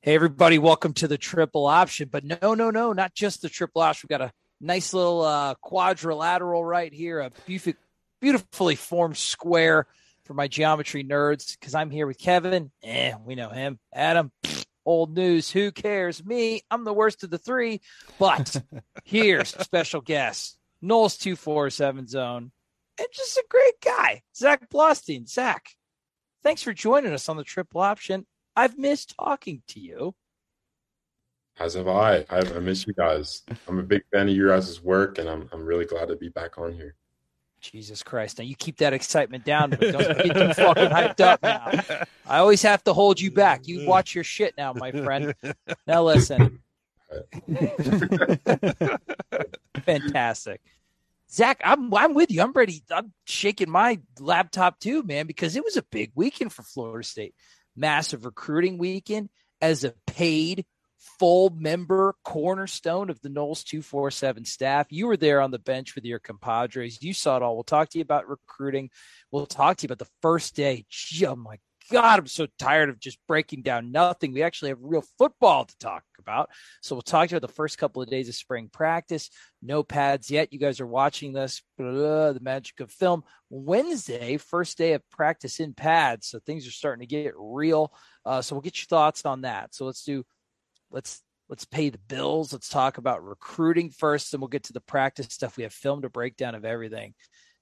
Hey, everybody, welcome to the triple option. But no, no, no, not just the triple option. We've got a nice little uh, quadrilateral right here, a beautif- beautifully formed square for my geometry nerds because I'm here with Kevin. Eh, we know him. Adam, old news. Who cares? Me, I'm the worst of the three. But here's a special guest, Noles 247 zone, and just a great guy, Zach Blostein. Zach, thanks for joining us on the triple option. I've missed talking to you. As have I. I, I miss you guys. I'm a big fan of your guys' work, and I'm I'm really glad to be back on here. Jesus Christ! Now you keep that excitement down, but don't get too fucking hyped up now. I always have to hold you back. You watch your shit now, my friend. Now listen. Fantastic. Zach, I'm I'm with you. I'm ready. I'm shaking my laptop too, man, because it was a big weekend for Florida State. Massive recruiting weekend as a paid full member cornerstone of the Noles 247 staff. You were there on the bench with your compadres. You saw it all. We'll talk to you about recruiting. We'll talk to you about the first day. Gee, oh my God, I'm so tired of just breaking down nothing. We actually have real football to talk about. So we'll talk to you about the first couple of days of spring practice. No pads yet. You guys are watching this, blah, the magic of film. Wednesday, first day of practice in pads. So things are starting to get real. Uh, so we'll get your thoughts on that. So let's do, let's let's pay the bills. Let's talk about recruiting first, and we'll get to the practice stuff. We have filmed a breakdown of everything.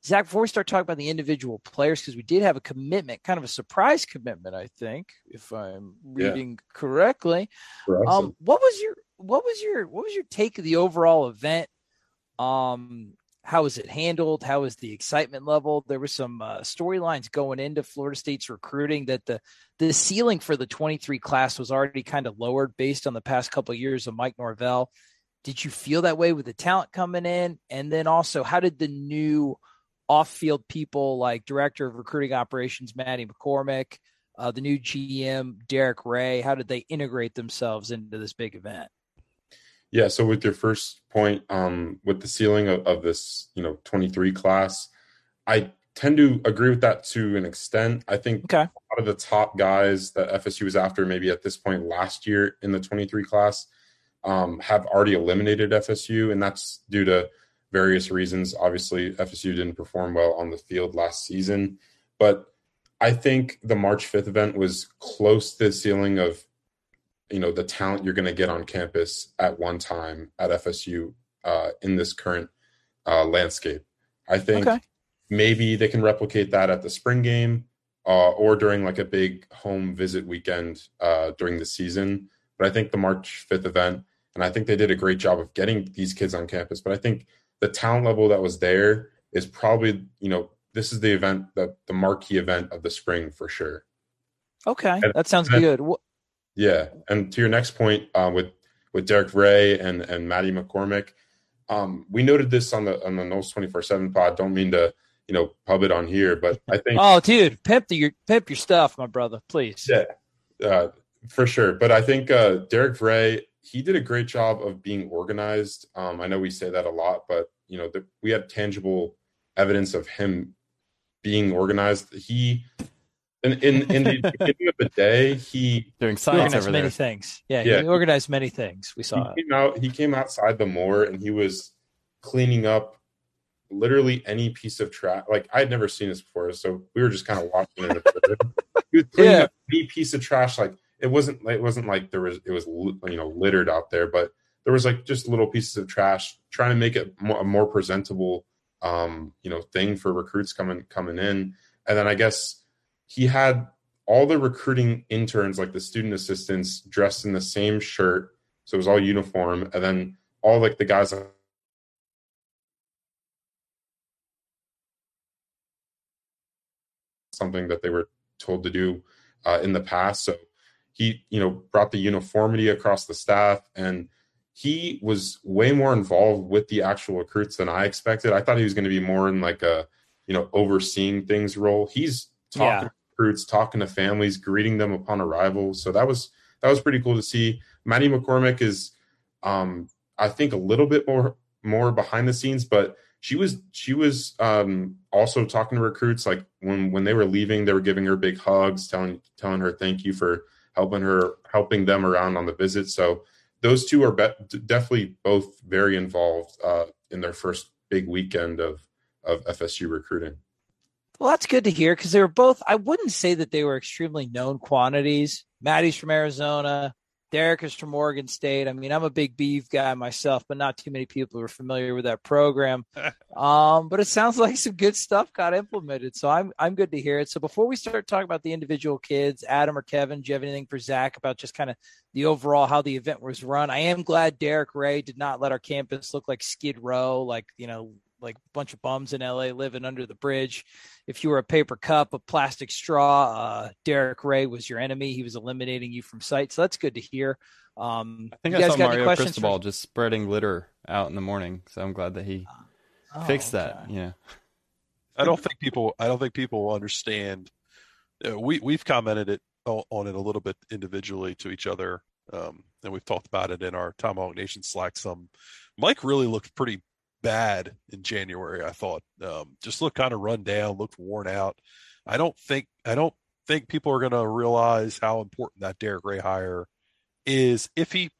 Zach, before we start talking about the individual players, because we did have a commitment, kind of a surprise commitment, I think, if I'm reading yeah. correctly. Um, what was your what was your what was your take of the overall event? Um, how was it handled? How was the excitement level? There were some uh, storylines going into Florida State's recruiting that the the ceiling for the 23 class was already kind of lowered based on the past couple of years of Mike Norvell. Did you feel that way with the talent coming in? And then also, how did the new off-field people like director of recruiting operations Maddie McCormick, uh, the new GM Darrick Yray, how did they integrate themselves into this big event? Yeah, so with your first point, um, with the ceiling of, of this, you know, 23 class, I tend to agree with that to an extent. I think okay. a lot of the top guys that FSU was after, maybe at this point last year in the 23 class, um, have already eliminated FSU, and that's due to various reasons. Obviously, FSU didn't perform well on the field last season, but I think the March 5th event was close to the ceiling of you know the talent you're going to get on campus at one time at FSU uh, in this current uh, landscape. I think okay. maybe they can replicate that at the spring game. uh, or during like a big home visit weekend uh, during the season. But I think the March 5th event, and I think they did a great job of getting these kids on campus. But I think the talent level that was there is probably, you know, this is the event that the marquee event of the spring for sure. Okay, And- that sounds and- good. Yeah, and to your next point uh, with with Darrick Yray and and Maddie McCormick, um, we noted this on the on the Noles twenty four seven pod. Don't mean to you know pub it on here, but I think Oh, dude, pimp the, your pimp your stuff, my brother, please. yeah, uh, for sure. But I think uh, Darrick Yray he did a great job of being organized. Um, I know we say that a lot, but you know the, we had tangible evidence of him being organized. He in in, in the beginning of the day he Doing He science organized over many there. things. Yeah, Yeah. he organized many things. We saw he it. came out he came outside the moor and he was cleaning up literally any piece of trash like i had never seen this before so we were just kind of watching it he was cleaning Yeah. up any piece of trash like it wasn't it wasn't like there was it was you know littered out there but there was like just little pieces of trash trying to make it a more presentable um you know thing for recruits coming coming in. And then i guess he had all the recruiting interns like the student assistants dressed in the same shirt so it was all uniform and then all like the guys something that they were told to do uh, in the past so he you know brought the uniformity across the staff and he was way more involved with the actual recruits than i expected. I thought he was going to be more in like a you know overseeing things role. He's talking Yeah. to recruits talking to families greeting them upon arrival. So that was that was pretty cool to see. Maddie mccormick is um i think a little bit more more behind the scenes but she was she was um also talking to recruits like when when they were leaving they were giving her big hugs telling telling her thank you for helping her helping them around on the visit so those two are be- definitely both very involved uh in their first big weekend of of fsu recruiting Well, that's good to hear because they were both. I wouldn't say that they were extremely known quantities. Maddie's from Arizona. Darrick is from Oregon State. I mean, I'm a big beef guy myself, but not too many people are familiar with that program. um, but it sounds like some good stuff got implemented, so I'm I'm good to hear it. So before we start talking about the individual kids, Adam or Kevin, do you have anything for Zach about just kind of the overall how the event was run? I am glad Darrick Yray did not let our campus look like Skid Row, like you know, like a bunch of bums in LA living under the bridge if you were a paper cup, a plastic straw, uh, Darrick Yray was your enemy. He was eliminating you from sight. So that's good to hear. Um, I think you I guys saw got Mario Cristobal for- just spreading litter out in the morning, so I'm glad that he Oh, fixed that. okay. Yeah. I don't think people. I don't think people will understand. Uh, we we've commented it on it a little bit individually to each other, um, and we've talked about it in our Tomahawk Nation Slack. Some Mike really looked pretty bad in January. I thought um, just looked kind of run down, looked worn out. I don't think I don't think people are going to realize how important that Darrick Yray hire is if he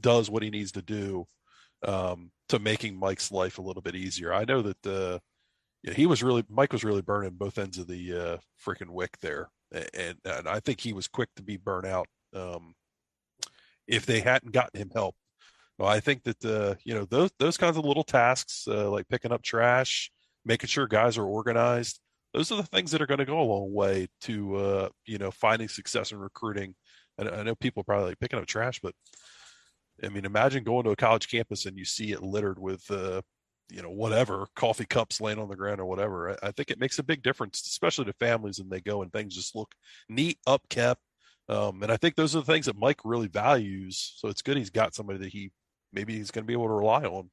does what he needs to do um, to making Mike's life a little bit easier. I know that he was really Mike was really burning both ends of the uh, freaking wick there, and and I think he was quick to be burnt out. Um, if they hadn't gotten him help, well, I think that uh, you know those those kinds of little tasks uh, like picking up trash, making sure guys are organized. Those are the things that are going to go a long way to uh, you know finding success in recruiting. And I know people probably like picking up trash, but I mean, imagine going to a college campus and you see it littered with uh, you know whatever coffee cups laying on the ground or whatever I, I think it makes a big difference especially to families and they go and things just look neat upkept um, and i think those are the things that mike really values so it's good he's got somebody that he maybe he's going to be able to rely on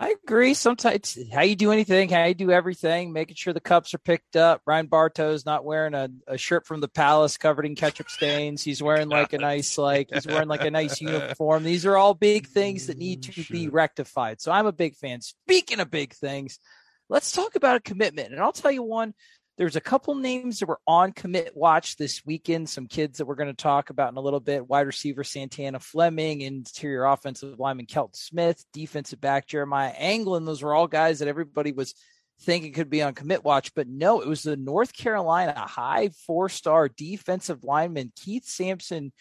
I agree. Sometimes how you do anything, how you do everything, making sure the cups are picked up. Ryan Bartow's not wearing a, a shirt from the palace covered in ketchup stains. He's wearing like a nice, like he's wearing like a nice uniform. These are all big things that need to be mm, rectified. So I'm a big fan. Speaking of big things, let's talk about a commitment. And I'll tell you one. There's a couple names that were on commit watch this weekend. Some kids that we're going to talk about in a little bit. Wide receiver Santana Fleming, interior offensive lineman Kelton Smith, defensive back Jeremiah Anglin. Those were all guys that everybody was thinking could be on commit watch, but no, it was the North Carolina high four star defensive lineman Keith Sampson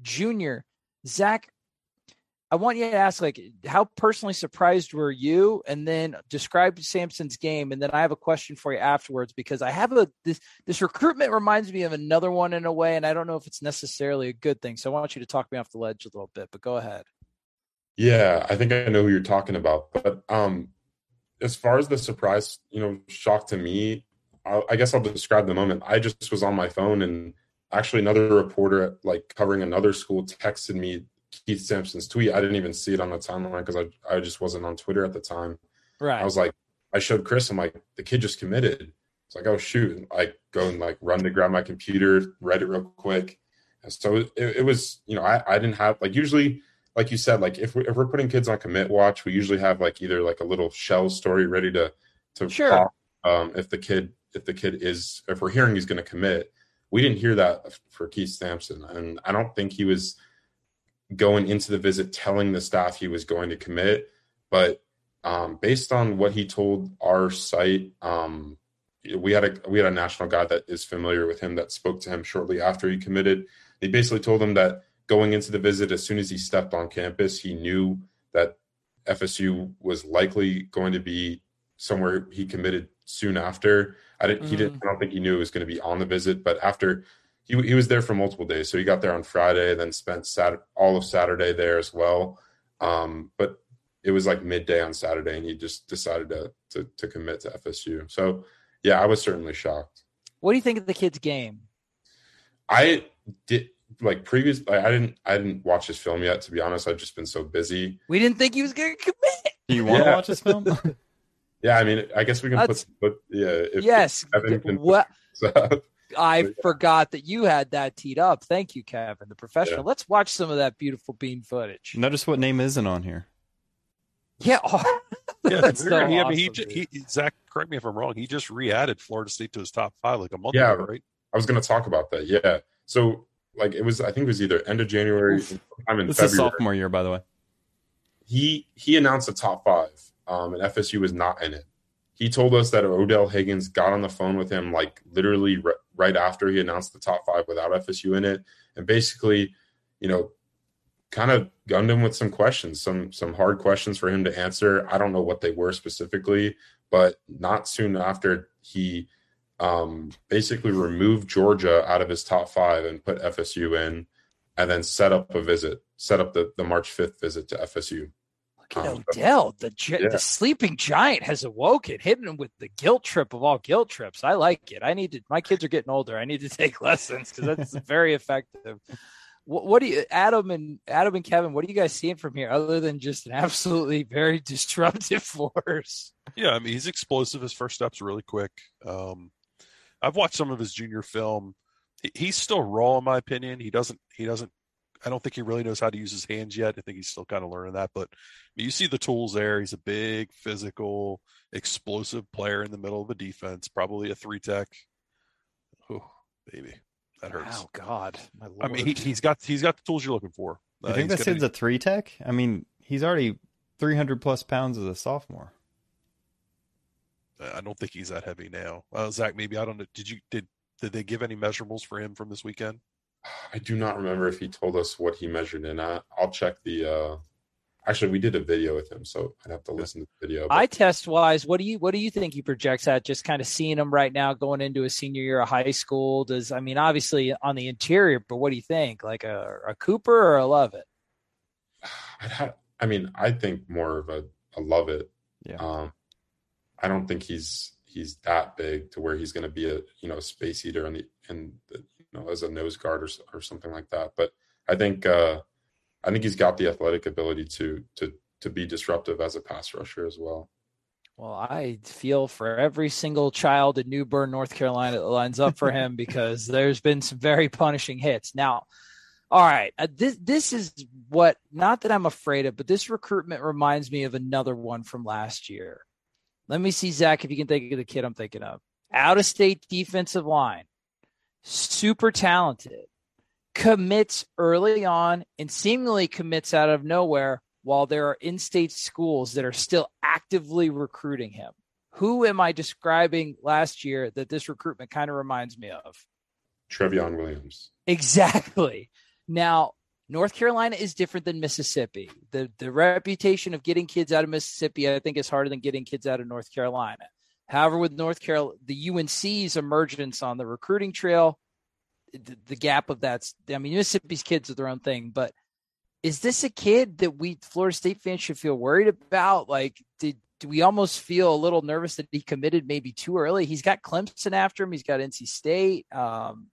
Jr. Zach, I want you to ask like how personally surprised were you, and then describe Sampson's game, and then I have a question for you afterwards because I have a this this recruitment reminds me of another one in a way, and I don't know if it's necessarily a good thing. So I want you to talk me off the ledge a little bit, but go ahead. Yeah, I think I know who you're talking about. But um, as far as the surprise, you know, shock to me, I, I guess I'll describe the moment. I just was on my phone, and actually another reporter, like covering another school, texted me Keith Sampson's tweet. I didn't even see it on the timeline because I I just wasn't on Twitter at the time. Right. I was like, I showed Chris. I'm like, the kid just committed. It's like, oh shoot! And I go and like run to grab my computer, read it real quick. And so it, it was, you know, I I didn't have like usually like you said, like if we if we're putting kids on commit watch, we usually have like either like a little shell story ready to to Sure. pop, um, if the kid if the kid is if we're hearing he's going to commit. We didn't hear that for Keith Sampson, and I don't think he was going into the visit telling the staff he was going to commit. But um, based on what he told our site, um, we had a we had a national guy that is familiar with him that spoke to him shortly after he committed. He basically told him that going into the visit, as soon as he stepped on campus, he knew that FSU was likely going to be somewhere he committed soon after. I didn't. He didn't. I don't think he knew it was going to be on the visit, but after he he was there for multiple days, so he got there on Friday, then spent Sat all of Saturday there as well. Um, but it was like midday on Saturday, and he just decided to to, to commit to FSU. So yeah, I was certainly shocked. What do you think of the kid's game? I did like previous. Like, I didn't. I didn't watch his film yet. To be honest, I've just been so busy. We didn't think he was going to commit. Do you want to Yeah. watch this film? Yeah, I mean, I guess we can That's- put, put. Yeah. If, yes. Kevin can put What this. I forgot that you had that teed up. Thank you, Kevin, the professional. Yeah. Let's watch some of that beautiful bean footage. Notice what name isn't on here. Yeah. oh, Yeah, that's so weird. He- I mean, he, awesome, ju- dude. he, Zach, correct me if I'm wrong. He just re-added Florida State to his top five like a month Yeah. ago, right? I was going to talk about that. Yeah. So like it was. I think it was either end of January, I'm in This is sophomore year, by the way. he he announced the top five, um, and FSU was not in it. He told us that Odell Haggins got on the phone with him like literally r- right after he announced the top five without FSU in it, and basically, you know, kind of gunned him with some questions, some some hard questions for him to answer. I don't know what they were specifically, but not soon after he um, basically removed Georgia out of his top five and put FSU in, and then set up a visit, set up the the March fifth visit to FSU. At um, Odell. The, gi- yeah. the sleeping giant has awoken, hitting him with the guilt trip of all guilt trips. I like it. I need to, my kids are getting older. I need to take lessons because that's very effective. What, what do you, Adam and Adam and Kevin, what are you guys seeing from here other than just an absolutely very disruptive force? Yeah, I mean, he's explosive. His first step's really quick. Um, I've watched some of his junior film. He, he's still raw, in my opinion. He doesn't. He doesn't. I don't think he really knows how to use his hands yet. I think he's still kind of learning that. But you see the tools there. He's a big, physical, explosive player in the middle of the defense. Probably a three tech. Oh, baby, that hurts. Oh God, my I mean, he, he's got he's got the tools you're looking for. You Uh, think he's this gonna- kid's a three tech? I mean, he's already 300 plus pounds as a sophomore. I don't think he's that heavy now. Uh, Zach, maybe I don't know. Did you did did they give any measurables for him from this weekend? I do not remember if he told us what he measured in at. I'll check the. uh Actually, we did a video with him, so I'd have to listen to the video. but- Eye test wise, what do you what do you think he projects at? Just kind of seeing him right now going into a senior year of high school. Does I mean obviously on the interior, but what do you think? Like a, a Cooper or a Lovett? I'd have, I mean, I think more of a, a love it. Yeah. Um, I don't think he's he's that big to where he's going to be a you know space eater in the in the, you know as a nose guard or or something like that. But I think uh, I think he's got the athletic ability to to to be disruptive as a pass rusher as well. Well, I feel for every single child in New Bern, North Carolina that lines up for him because there's been some very punishing hits. Now, all right, uh, this this is what not that I'm afraid of, but this recruitment reminds me of another one from last year. Let me see, Zach, if you can think of the kid I'm thinking of. Out of state defensive line, super talented, commits early on and seemingly commits out of nowhere while there are in-state schools that are still actively recruiting him. Who am I describing last year that this recruitment kind of reminds me of? Trevion Williams. Exactly. Now, North Carolina is different than Mississippi. The the reputation of getting kids out of Mississippi, I think, is harder than getting kids out of North Carolina. However, with North Carolina, the UNC's emergence on the recruiting trail, the, the gap of that's, I mean, Mississippi's kids are their own thing, but is this a kid that we Florida State fans should feel worried about? Like, did do we almost feel a little nervous that he committed maybe too early? He's got Clemson after him. He's got NC State, um,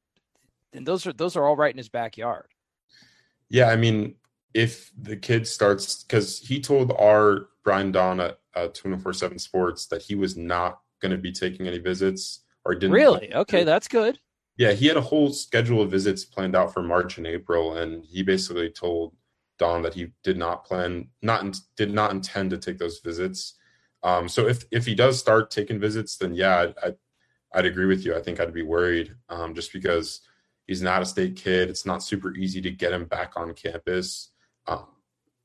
and those are those are all right in his backyard. Yeah, I mean, if the kid starts because he told our Brian Dohn at uh, 24 7 Sports that he was not going to be taking any visits or didn't. Really? Okay, that's good. Yeah, he had a whole schedule of visits planned out for March and April, and he basically told Dohn that he did not plan, not did not intend to take those visits. Um, so if if he does start taking visits, then yeah, I'd, I'd, I'd agree with you. I think I'd be worried um, just because he's not a state kid. It's not super easy to get him back on campus. Um,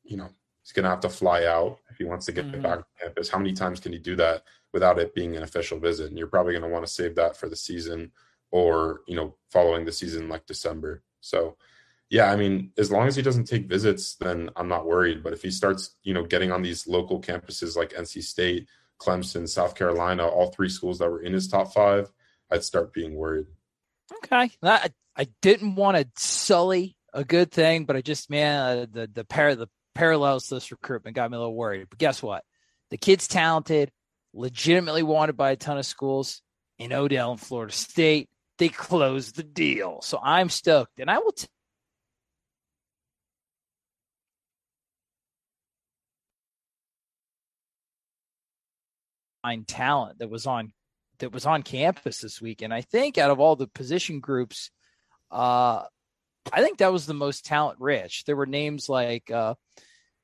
you know, he's going to have to fly out if he wants to get mm-hmm. back on campus. How many times can he do that without it being an official visit? And you're probably going to want to save that for the season or, you know, following the season like December. So, yeah, I mean, as long as he doesn't take visits, then I'm not worried. But if he starts, you know, getting on these local campuses like NC State, Clemson, South Carolina, all three schools that were in his top five, I'd start being worried. Okay, I, I didn't want to sully a good thing, but I just man uh, the the pair the parallels to this recruitment got me a little worried. But guess what? The kid's talented, legitimately wanted by a ton of schools in Odell and Florida State. They closed the deal, so I'm stoked, and I will. T- talent that was on that was on campus this week. And I think out of all the position groups, uh, I think that was the most talent rich. There were names like, uh,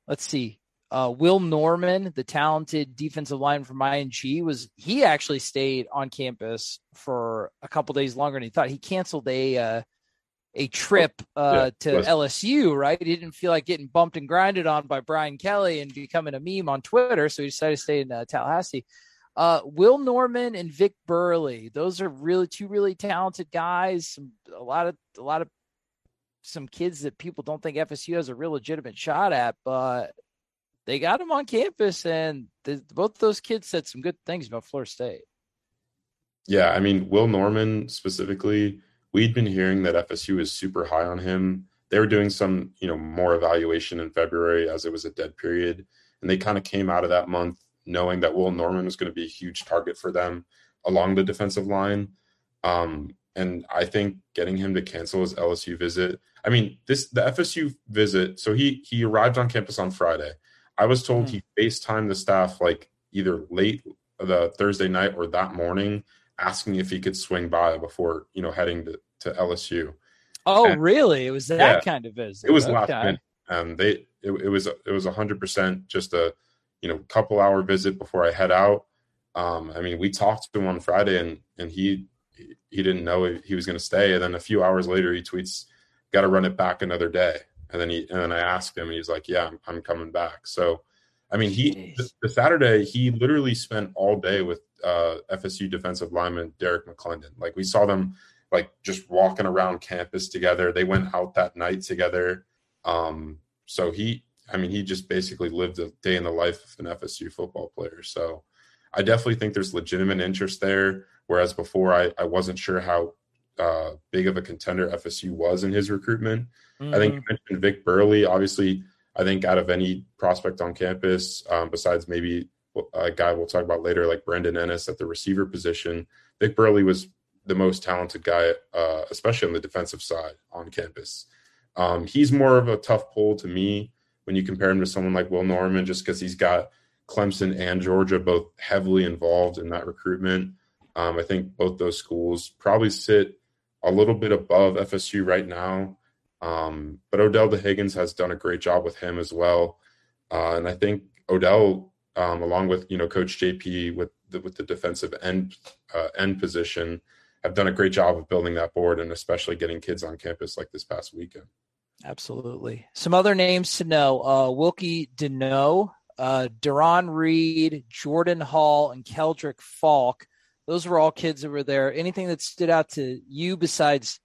let's see, uh, Will Norman, the talented defensive line from IMG, was he actually stayed on campus for a couple days longer than he thought. He canceled a uh, a trip uh, yeah, to LSU. Right, he didn't feel like getting bumped and grinded on by Brian Kelly and becoming a meme on Twitter, so he decided to stay in uh, Tallahassee. Uh, Will Norman and Vic Burley, those are really two really talented guys. Some, a lot of a lot of some kids that people don't think FSU has a real legitimate shot at, but they got them on campus, and the, both those kids said some good things about Florida State. Yeah, I mean, Will Norman specifically, we'd been hearing that FSU is super high on him. They were doing some, you know, more evaluation in February as it was a dead period, and they kind of came out of that month knowing that Will Norman was going to be a huge target for them along the defensive line. Um, and I think getting him to cancel his LSU visit. I mean, this the FSU visit. So he he arrived on campus on Friday. I was told mm-hmm. he FaceTimed the staff like either late the Thursday night or that morning, asking if he could swing by before you know heading to, to LSU. Oh, and, really? It was that yeah, kind of visit. It was okay. last minute. Um, they it, it was it was hundred percent just a you know couple hour visit before I head out. Um, I mean, we talked to him on Friday, and and he he didn't know he was going to stay. And then a few hours later, he tweets, "Got to run it back another day." And then he and then I asked him, and he's like, "Yeah, I'm, I'm coming back." So, I mean, he the, the, Saturday he literally spent all day with uh, FSU defensive lineman Derrick McLendon. Like we saw them like just walking around campus together. They went out that night together. Um, so he I mean, he just basically lived a day in the life of an FSU football player. So I definitely think there's legitimate interest there. Whereas before, I, I wasn't sure how uh, big of a contender FSU was in his recruitment. Mm-hmm. I think mm-hmm. you mentioned Vic Burley. Obviously, I think out of any prospect on campus, um, besides maybe a guy we'll talk about later, like Brandon Inniss at the receiver position, Vic Burley was the most talented guy, uh, especially on the defensive side on campus. Um, he's more of a tough pull to me when you compare him to someone like Will Norman, just because he's got Clemson and Georgia both heavily involved in that recruitment. Um, I think both those schools probably sit a little bit above FSU right now. Um, but Odell De Haggins has done a great job with him as well. Uh, and I think Odell, um, along with you know Coach JP with the, with the defensive end uh, end position, have done a great job of building that board and especially getting kids on campus like this past weekend. Absolutely. Some other names to know: uh, Wilkie Denaud, uh, Duron Reed, Jordan Hall, and Keldric Faulk. Those were all kids that were there. Anything that stood out to you besides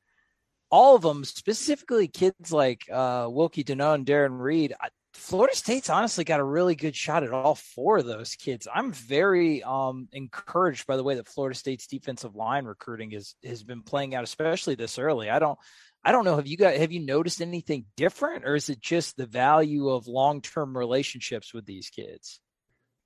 all of them, specifically kids like uh, Wilkie Denaud and Darren Reed, I, Florida State's honestly got a really good shot at all four of those kids. I'm very um, encouraged by the way that Florida State's defensive line recruiting is has been playing out, especially this early. I don't I don't know. Have you got have you noticed anything different, or is it just the value of long term relationships with these kids?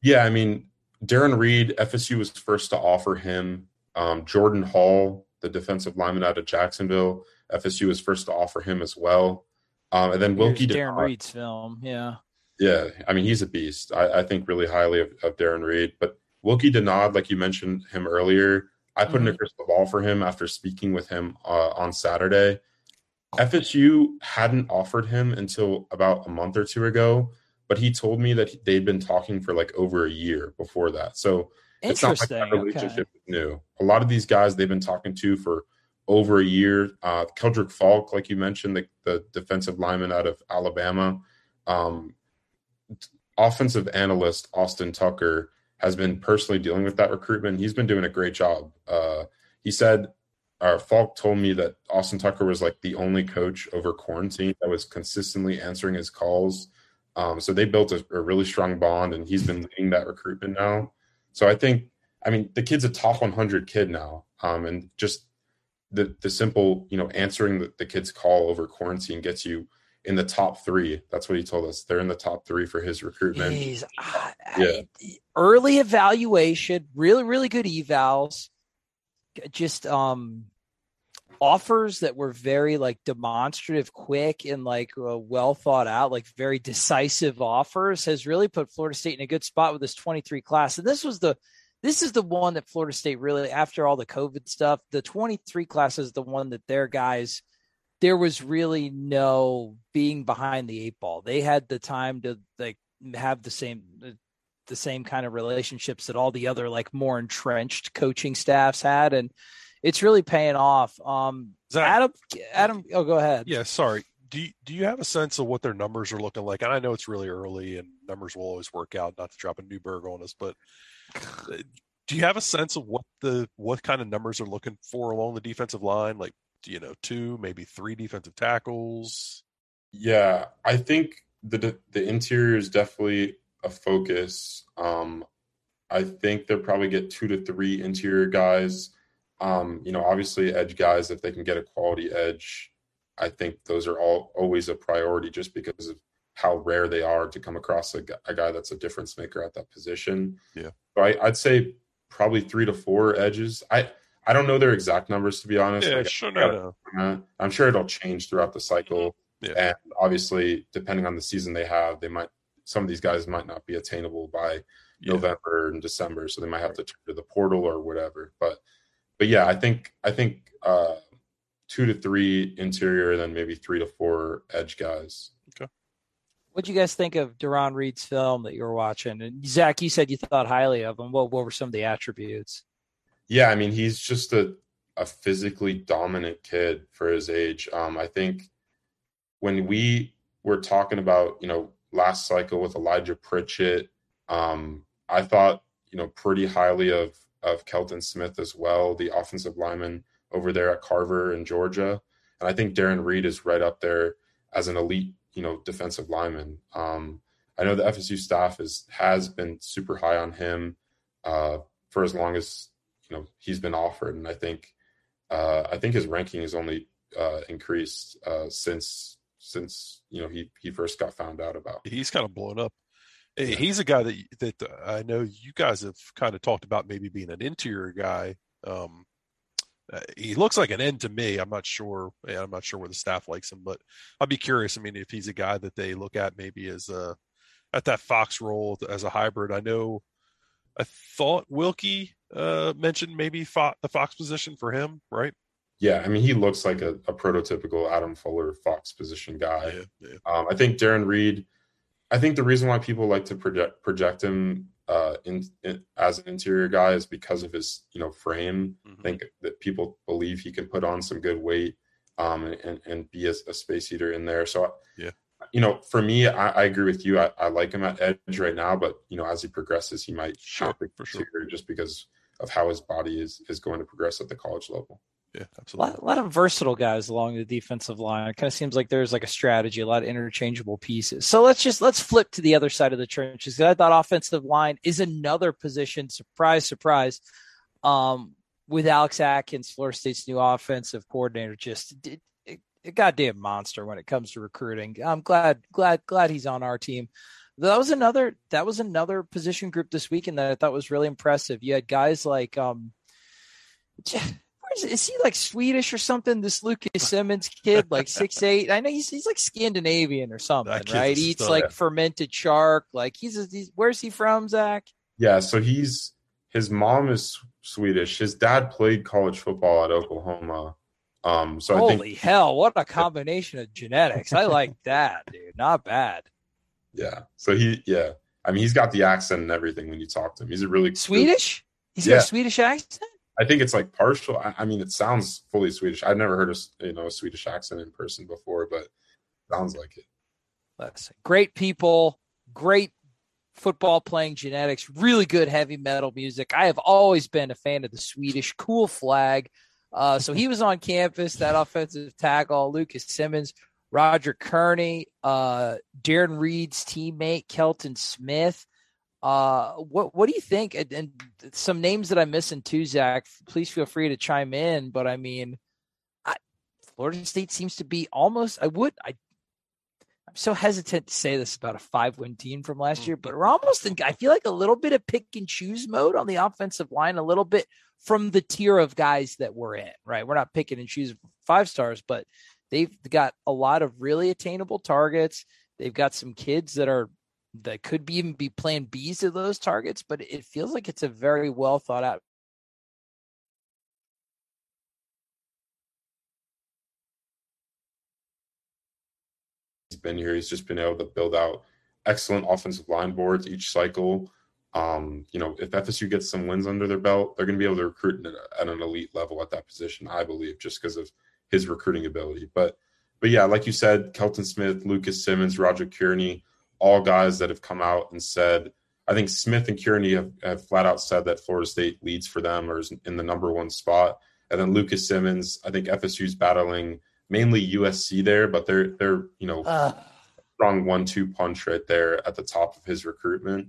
Yeah, I mean, Darren Reed, FSU was first to offer him. Um, Jordan Hall, the defensive lineman out of Jacksonville, FSU was first to offer him as well. Um, and then Wilkie Darren Reed's film, yeah, yeah. I mean, he's a beast. I, I think really highly of, of, Darren Reed. But Wilkie Denaud, like you mentioned him earlier, I put mm-hmm. in a crystal ball for him after speaking with him uh, on Saturday. FSU hadn't offered him until about a month or two ago, but he told me that they'd been talking for like over a year before that. So it's not like that relationship okay. is new. A lot of these guys they've been talking to for over a year. Uh, Keldric Faulk, like you mentioned, the, the defensive lineman out of Alabama. Um, offensive analyst Austin Tucker has been personally dealing with that recruitment. He's been doing a great job. Uh, he said, uh, Faulk told me that Austin Tucker was like the only coach over quarantine that was consistently answering his calls. Um, so they built a, a really strong bond, and he's been leading that recruitment now. So I think, I mean, the kid's a top 100 kid now, um, and just the the simple, you know, answering the, the kid's call over quarantine gets you in the top three. That's what he told us. They're in the top three for his recruitment. Jeez, yeah. Early evaluation, really, really good evals. Just um offers that were very like demonstrative, quick, and like uh, well thought out, like very decisive offers has really put Florida State in a good spot with this 23 class. And this was the this is the one that Florida State really, after all the COVID stuff, the 23 class is the one that their guys, there was really no being behind the eight ball. They had the time to like have the same, the same kind of relationships that all the other like more entrenched coaching staffs had. And it's really paying off. Um, Zach, Adam, Adam, oh, go ahead. Yeah. Sorry. Do you, do you have a sense of what their numbers are looking like? And I know it's really early and numbers will always work out, not to drop a Newberg on us, but do you have a sense of what the what kind of numbers are looking for along the defensive line? Like, you know, two, maybe three defensive tackles. Yeah, I think the the interior is definitely a focus. Um, I think they'll probably get two to three interior guys. Um, you know, obviously edge guys if they can get a quality edge. I think those are all always a priority just because of how rare they are to come across a, a guy that's a difference maker at that position. Yeah. So I, would say probably three to four edges. I I don't know their exact numbers to be honest. Yeah, like, sure. No, no. I'm sure it'll change throughout the cycle. Mm-hmm. Yeah. And obviously, depending on the season they have, they might some of these guys might not be attainable by yeah. November and December, so they might have to turn to the portal or whatever. But but yeah, I think I think uh, two to three interior, then maybe three to four edge guys. Okay. What do you guys think of Deron Reed's film that you were watching? And Zach, you said you thought highly of him. What what were some of the attributes? Yeah, I mean, he's just a a physically dominant kid for his age. Um, I think when we were talking about, you know, last cycle with Elijah Pritchett, um, I thought, you know, pretty highly of of Kelton Smith as well, the offensive lineman over there at Carver in Georgia. And I think Darren Reed is right up there as an elite you know defensive lineman. Um, I know the FSU staff is has been super high on him uh, for as long as you know he's been offered, and I think uh, I think his ranking has only uh, increased uh, since since you know he he first got found out about. He's kind of blown up. He's a guy that that I know you guys have kind of talked about maybe being an interior guy. Um, uh, he looks like an end to me. I'm not sure. I'm not sure where the staff likes him, but I'd be curious. I mean, if he's a guy that they look at maybe as a at that Fox role as a hybrid. I know. I thought Wilkie uh, mentioned maybe fo- the Fox position for him, right? Yeah, I mean, he looks like a, a prototypical Adam Fuller Fox position guy. Yeah, yeah. Um, I think Darren Reed. I think the reason why people like to project project him uh, in, in, as an interior guy is because of his you know frame. Mm-hmm. I think that people believe he can put on some good weight um, and and be a, a space eater in there. So yeah, you know, for me, I, I agree with you. I, I, like him at edge right now, but you know, as he progresses, he might sure, for sure. just because of how his body is is going to progress at the college level. Yeah, A absolutely. lot, a lot of versatile guys along the defensive line. It kind of seems like there's like a strategy, a lot of interchangeable pieces. So let's just let's flip to the other side of the trenches. I thought offensive line is another position. Surprise, surprise. Um, with Alex Atkins, Florida State's new offensive coordinator, just it, a goddamn monster when it comes to recruiting. I'm glad, glad, glad he's on our team. That was another that was another position group this weekend that I thought was really impressive. You had guys like um is, is he like Swedish or something? This Lucas Simmons kid, like six eight. I know he's he's like Scandinavian or something, right? a Eats like fermented shark. Like he's, a, he's where's he from, Zach? Yeah, so he's his mom is Swedish. His dad played college football at Oklahoma. Um, so I Holy think hell, what a combination of genetics. I like that, dude. Not bad. yeah. So he yeah. I mean, he's got the accent and everything when you talk to him. He's a really Swedish? He's Yeah. got a Swedish accent? I think it's like partial. I, I mean, it sounds fully Swedish. I've never heard a you know a Swedish accent in person before, but sounds like it. Listen, great people, great football playing genetics, really good heavy metal music. I have always been a fan of the Swedish cool flag. Uh, so he was on campus, that offensive tackle, Lucas Simmons, Roger Kearney, uh, Darren Reed's teammate, Kelton Smith. Uh, what what do you think? And, and some names that I'm missing too, Zach. Please feel free to chime in. But I mean, I, Florida State seems to be almost. I would. I I'm so hesitant to say this about a five win team from last year, but we're almost in, I feel like a little bit of pick and choose mode on the offensive line, a little bit from the tier of guys that we're in, right? We're not picking and choosing five stars, but they've got a lot of really attainable targets. They've got some kids that are that could be even be playing B's of those targets, but it feels like it's a very well thought out he's been here. He's just been able to build out excellent offensive line boards each cycle. Um, you know, if FSU gets some wins under their belt, they're going to be able to recruit at an elite level at that position, I believe, just because of his recruiting ability. But, but yeah, like you said, Kelton Smith, Lucas Simmons, Roger Kearney, all guys that have come out and said, I think Smith and Kearney have, have flat out said that Florida State leads for them or is in the number one spot. And then Lucas Simmons, I think FSU's battling mainly USC there, but they're they're you know uh, strong one-two punch right there at the top of his recruitment.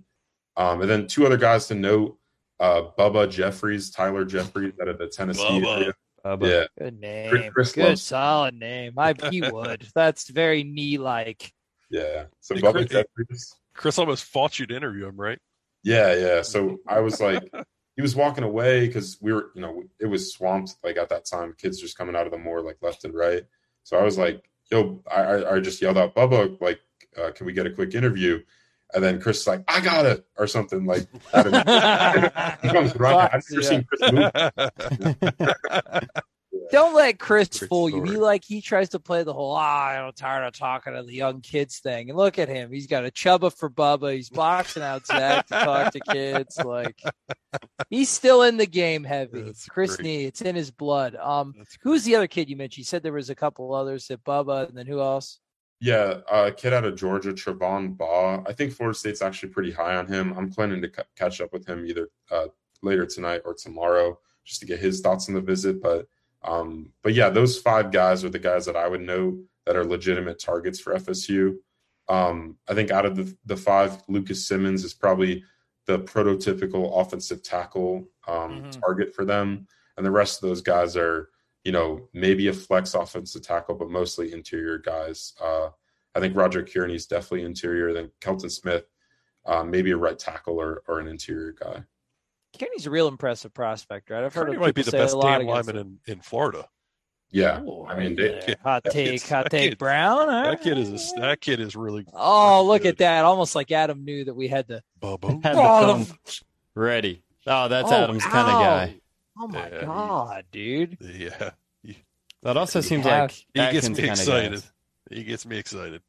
Um, and then two other guys to note: uh, Bubba Jeffries, Tyler Jeffries out of the Tennessee Bubba. area. Bubba. Yeah, good name. Chris- Chris good loves- solid name. I he would. That's very knee like. Yeah. So Bubba Chris- Jeffries. Chris almost fought you to interview him, right? Yeah, yeah. So I was like, he was walking away because we were, you know, it was swamped like at that time. Kids just coming out of the moor like left and right. So I was like, yo, I, I, I just yelled out, Bubba, like, uh, can we get a quick interview? And then Chris is like, I got it, or something like. he comes running. I've never Yeah. seen Chris move. Don't let Chris fool you. He like he tries to play the whole ah, I'm tired of talking to the young kids thing. And look at him. He's got a chubba for Bubba. He's boxing out Zach to talk to kids. Like he's still in the game heavy. That's Chris great. Nee, it's in his blood. Um who's the other kid you mentioned? You said there was a couple others at Bubba, and then who else? Yeah, uh, kid out of Georgia, Trevon Baugh. I think Florida State's actually pretty high on him. I'm planning to c- catch up with him either uh, later tonight or tomorrow just to get his thoughts on the visit. But um, but yeah, those five guys are the guys that I would know that are legitimate targets for FSU. Um, I think out of the the five, Lucas Simmons is probably the prototypical offensive tackle um, Mhm. target for them, and the rest of those guys are you know, maybe a flex offensive tackle, but mostly interior guys. Uh, I think Roger Kearney is definitely interior. Then Kelton Smith, uh, maybe a right tackle or, or an interior guy. Kearney's a real impressive prospect, right? I've heard Kearney of might be the best a damn lineman in, in Florida. Yeah, Ooh, I mean, they, yeah. hot take, kid's- hot take, kid- Brown. All That kid is a, that kid is really. Oh, look good. at that! Almost like Adam knew that we had to. Bubba. Had the Oh, phone ready. Oh, that's Oh, Adam's kind of guy. Oh my Yeah, he- god, dude! Yeah, That also He seems have- like he gets me excited. guy. He gets me excited.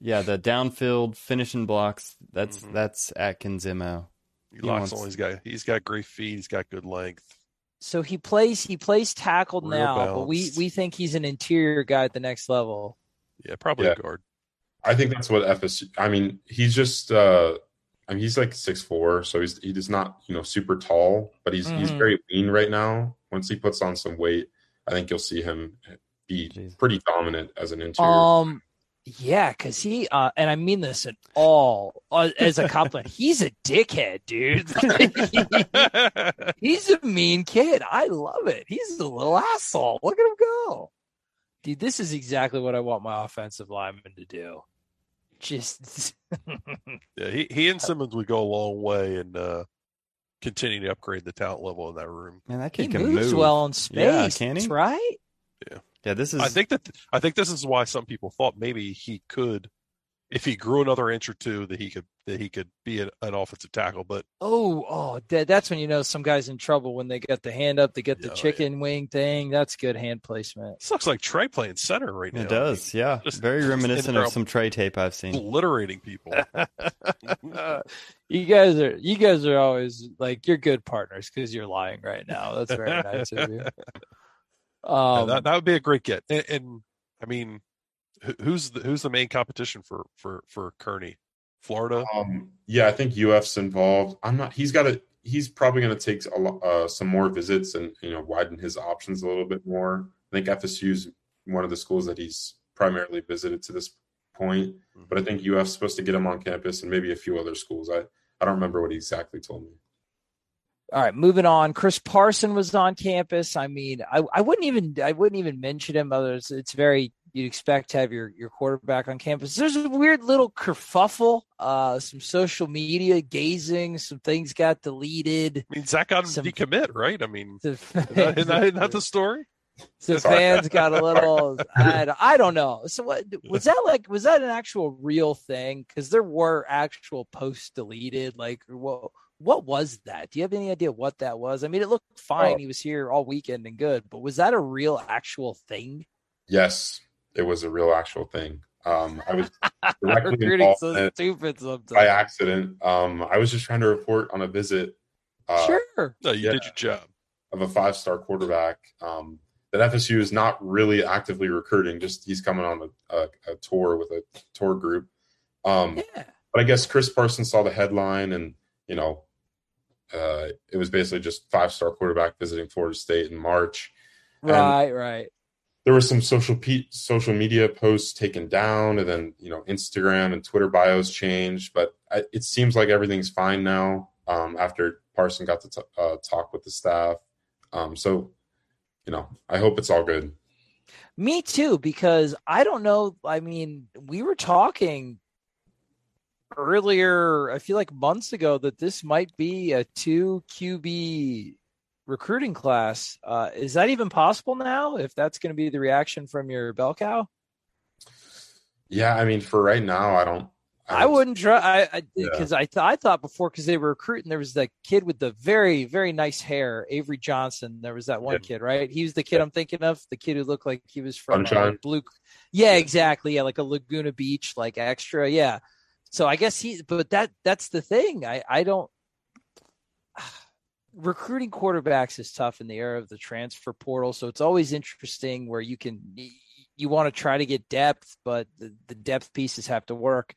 Yeah, the downfield finishing blocks. That's Mhm. that's Atkins' mo. He, He locks wants- on. He's got he's got great feet. He's got good length. So he plays. He plays tackle Real now, but we we think he's an interior guy at the next level. Yeah, probably Yeah. a guard. I think that's what FSU. I mean, he's just. Uh, I mean, he's like six four, so he's he is not you know super tall, but he's he's Mhm. very lean right now. Once he puts on some weight, I think you'll see him be Jeez. pretty dominant as an interior. Um, yeah, because he uh, and I mean this at all uh, as a compliment. he's a dickhead, dude. he's a mean kid. I love it. He's a little asshole. Look at him go, dude. This is exactly what I want my offensive lineman to do. Just yeah, he, he and Simmons would go a long way in uh, continuing to upgrade the talent level in that room. Man, that he kid can moves move. well in space. Yeah, can he? That's right. Yeah, this is. I think that I think this is why some people thought maybe he could, if he grew another inch or two, that he could that he could be an, an offensive tackle. But Oh, oh, that, that's when you know some guy's in trouble when they get the hand up, they get the Yeah, chicken wing thing. That's good hand placement. this looks like Trey playing center right now. it does. Yeah, Just- very just reminiscent of some Trey tape I've seen. obliterating people. you guys are you guys are always like you're good partners because you're lying right now. That's very nice of you. Yeah, Um, that that would be a great get. And, and I mean, who's the, who's the main competition for for for Kearney? Florida. Um, yeah, I think UF's involved. I'm not. He's got a. He's probably going to take a, lo- uh, some more visits and you know widen his options a little bit more. I think FSU's one of the schools that he's primarily visited to this point, but I think UF's supposed to get him on campus and maybe a few other schools. I I don't remember what he exactly told me. All right, moving on. Chris Parson was on campus. I mean, I, I wouldn't even I wouldn't even mention him. Others, it's very you'd expect to have your your quarterback on campus. There's a weird little kerfuffle, uh, some social media gazing, some things got deleted. I mean, Zach got him Some- decommit, right? I mean, The isn't that, isn't that, isn't that the story? the Sorry. fans got a little I, I don't know so what was that like was that an actual real thing because there were actual posts deleted like what what was that do you have any idea what that was i mean it looked fine Oh. he was here all weekend and good but was that a real actual thing Yes, it was a real actual thing. Um, I was directly recruiting involved so in it stupid by accident. Um, I was just trying to report on a visit uh, sure No, you Yeah. did your job. of a five star quarterback um, that FSU is not really actively recruiting. Just he's coming on a, a, a tour with a tour group. Um, yeah but I guess Chris Parsons saw the headline, and you know, uh, it was basically just five star quarterback visiting Florida State in March. And- right right There were some social pe- social media posts taken down, and then you know Instagram and Twitter bios changed. But I, it seems like everything's fine now um, after Parson got to t- uh, talk with the staff. Um, so, you know, I hope it's all good. Me too, because I don't know. I mean, we were talking earlier, I feel like months ago, that this might be a two QB recruiting class. Uh, is that even possible now? If that's going to be the reaction from your bell cow, Yeah, I mean, for right now, I don't. I don't- wouldn't try. I Yeah. because I, th- I thought before because they were recruiting, there was that kid with the very very nice hair, Avery Johnson. There was that one Yeah. kid, right? He was the kid I'm thinking of, the kid who looked like he was from uh? Blue. Yeah, exactly. Yeah, like a Laguna Beach, like extra. Yeah. So I guess he, but that that's the thing. I I don't. Recruiting quarterbacks is tough in the era of the transfer portal, so it's always interesting where you can you want to try to get depth, but the, the depth pieces have to work.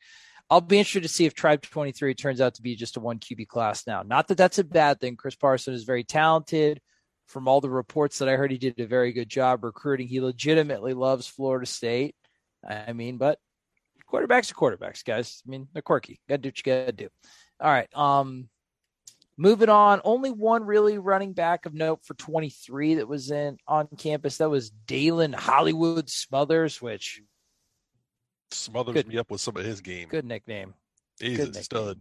I'll be interested to see if Tribe 23 turns out to be just a one QB class now. Not that that's a bad thing. Chris Parson is very talented. From all the reports that I heard, he did a very good job recruiting. He legitimately loves Florida State. I mean, but quarterbacks are quarterbacks, guys. I mean, they're quirky. Got to do what you got to do. All right. Um, moving on. Only one really running back of note for 23 that was in on campus. That was Daylan Hollywood Smothers, which Smothers Good. me up with some of his game. good nickname. He's good a nickname. stud.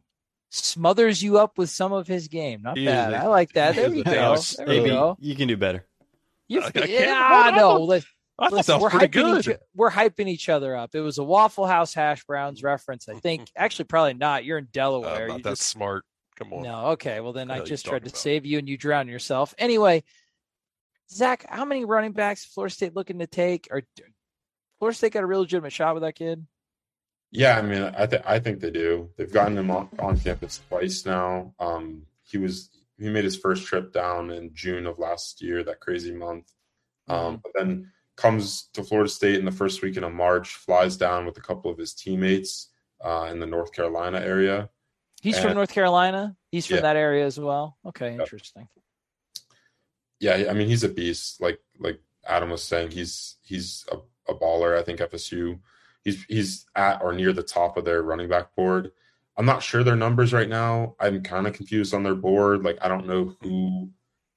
Smothers you up with some of his game. Not He bad. a- I like that. he There is we go. damn There we go. you can do better. You, I can't- yeah, no. Let, I thought that we're was pretty hyping good. each we're hyping each other up. It was a Waffle House hash browns reference, I think. Actually, probably not. You're in Uh, Delaware. not You that just- smart. Come on. no, okay. Well, then What I the hell you just tried to about? save you, and you drown yourself. Anyway, Zach, how many running backs is Florida State looking to take? Or Florida State got a real legitimate shot with that kid? Yeah, I mean, I think I think they do. They've gotten him on, on campus twice now. Um, he was he made his first trip down in June of last year, that crazy month. Um, but then comes to Florida State in the first weekend of March, flies down with a couple of his teammates uh, in the North Carolina area. He's from North Carolina. He's from Yeah. that area as well. Okay, interesting. Yeah, I mean, he's a beast. Like like Adam was saying, he's he's a, a baller. I think FSU, he's he's at or near the top of their running back board. I'm not sure their numbers right now. I'm kind of confused on their board. Like I don't know who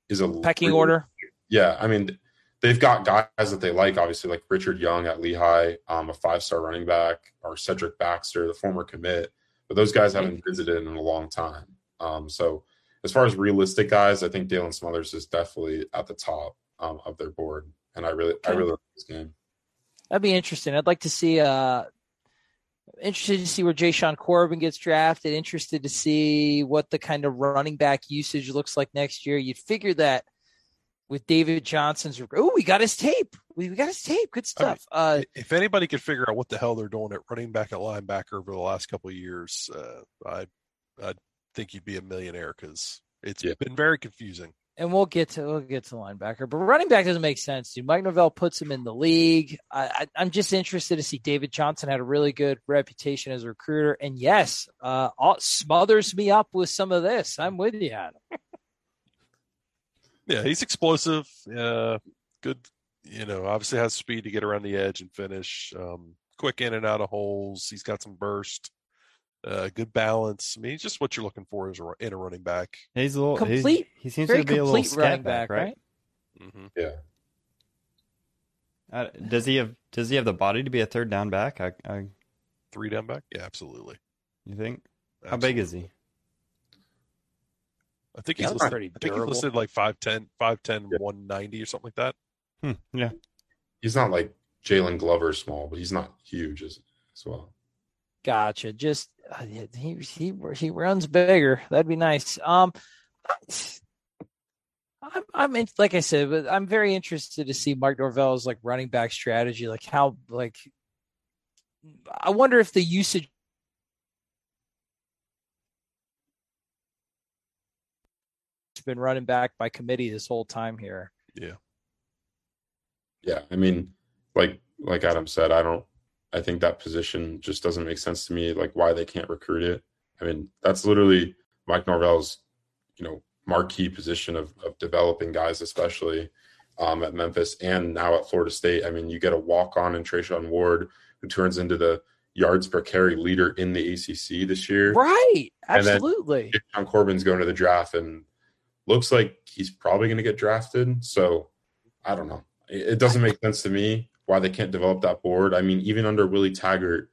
is a Pecking order. Yeah, I mean they've got guys that they like, obviously, like Richard Young at Lehigh, um, a five star running back, or Cedric Baxter, the former commit. But those guys haven't visited in a long time. Um, so as far as realistic guys, I think Daylan Smothers is definitely at the top um, of their board, and I really, I really like this game. That'd be interesting. I'd like to see. Uh, interested to see where Jashaun Corbin gets drafted. Interested to see what the kind of running back usage looks like next year. You'd figure that with David Johnson's. Oh, we got his tape. We got his tape. Good stuff. I mean, uh, if anybody could figure out what the hell they're doing at running back at linebacker over the last couple of years, uh, I I think you'd be a millionaire because it's yeah. been very confusing. And we'll get to we'll get to linebacker, but running back doesn't make sense. Dude. Mike Norvell puts him in the league. I, I, am just interested to see David Johnson had a really good reputation as a recruiter, and yes, uh, all, smothers me up with some of this. I'm with you, Adam. yeah, he's explosive. Uh, good, you know. Obviously has speed to get around the edge and finish. Um, quick in and out of holes. He's got some burst uh, good balance. I mean, just what you're looking for is in a running back. He's a little complete. he seems to be a little running back, right? right? Mm-hmm. Yeah. Uh, does he have Does he have the body to be a third down back? I, I... three down back. Yeah, absolutely. You think? Absolutely. How big is he? I think he's listed, pretty I think he's listed like 5'10", 5'10", yeah. 190 or something like that. Hmm, yeah. He's not like Jalen Glover small, but he's not huge as, as well. Gotcha. Just uh, he he he runs bigger. That'd be nice. Um, I'm I'm in, like I said, but I'm very interested to see Mark Norvell's like running back strategy. Like how like I wonder if the usage been running back by committee this whole time here. Yeah. Yeah, I mean, like like Adam said, I don't I think that position just doesn't make sense to me. Like why they can't recruit it. I mean, that's literally Mike Norvell's, you know, marquee position of, of developing guys, especially um, at Memphis and now at Florida State. I mean, you get a walk on in Treshaun Ward, who turns into the yards per carry leader in the ACC this year. Right. Absolutely. John Corbin's going to the draft and looks like he's probably going to get drafted. So I don't know. It, it doesn't make sense to me why they can't develop that board. I mean, even under Willie Taggart,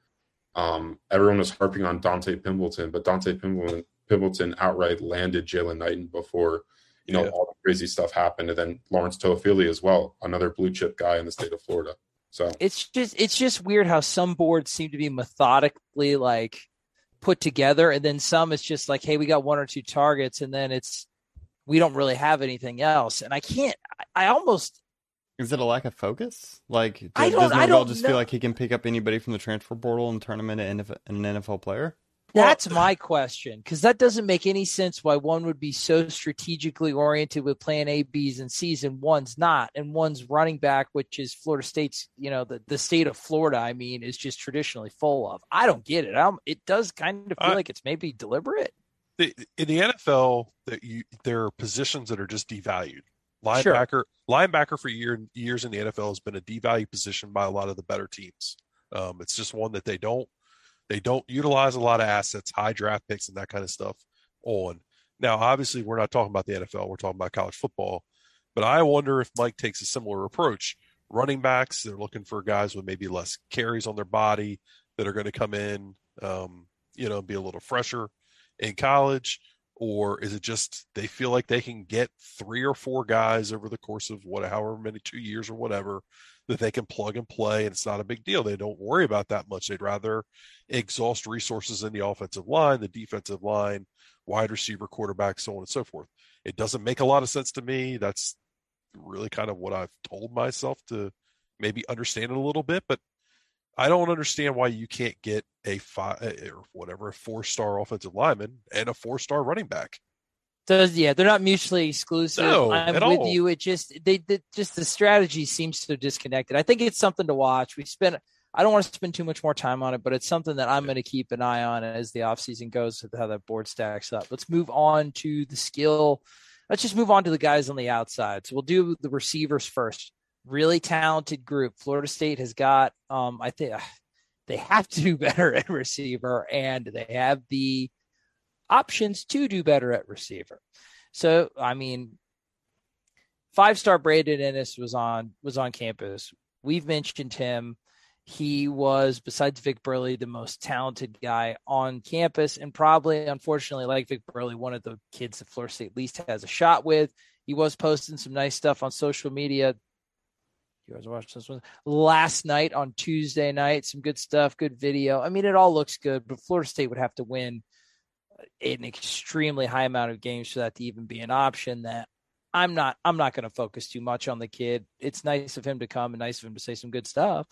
um, everyone was harping on Dante Pimpleton, but Dante Pimbleton, Pimpleton outright landed Jalen Knighton before, you know, yeah. all the crazy stuff happened. And then Lawrence Toafili as well, another blue chip guy in the state of Florida. So it's just it's just weird how some boards seem to be methodically like put together, and then some it's just like, hey, we got one or two targets, and then it's we don't really have anything else. And I can't. I almost is it a lack of focus? Like, does, I don't, does I don't just know. feel like he can pick up anybody from the transfer portal and turn them into an NFL player? That's my question because that doesn't make any sense why one would be so strategically oriented with plan A, B's, and C's, and one's not, and one's running back, which is Florida State's, you know, the, the state of Florida, I mean, is just traditionally full of. I don't get it. I'm, it does kind of uh, feel like it's maybe deliberate. In the NFL, that you there are positions that are just devalued. Linebacker, sure. linebacker for year, years in the NFL has been a devalued position by a lot of the better teams. Um, it's just one that they don't they don't utilize a lot of assets, high draft picks, and that kind of stuff on. Now, obviously, we're not talking about the NFL; we're talking about college football. But I wonder if Mike takes a similar approach. Running backs, they're looking for guys with maybe less carries on their body that are going to come in, um, you know, be a little fresher in college or is it just they feel like they can get three or four guys over the course of what however many two years or whatever that they can plug and play and it's not a big deal. They don't worry about that much. They'd rather exhaust resources in the offensive line the defensive line wide receiver quarterback so on and so forth. It doesn't make a lot of sense to me. That's really kind of what i've told myself to maybe understand it a little bit but I don't understand why you can't get a five eh, eh, or whatever a four star offensive lineman and a four star running back. Does yeah, they're not mutually exclusive. No, I'm with all. you. It just they, they just the strategy seems so disconnected. I think it's something to watch. We spent I don't want to spend too much more time on it, but it's something that I'm going to keep an eye on as the offseason goes with how that board stacks up. Let's move on to the skill. Let's just move on to the guys on the outside. So we'll do the receivers first. Really talented group. Florida State has got, um, I think they have to do better at receiver, and they have the options to do better at receiver. So, I mean, five star Brandon Inniss was on was on campus. We've mentioned him. He was, besides Vic Burley, the most talented guy on campus, and probably, unfortunately, like Vic Burley, one of the kids that Florida State least has a shot with. He was posting some nice stuff on social media. You guys watched this one last night on Tuesday night. Some good stuff, good video. I mean, it all looks good, but Florida State would have to win an extremely high amount of games for that to even be an option. That I'm not. I'm not going to focus too much on the kid. It's nice of him to come and nice of him to say some good stuff.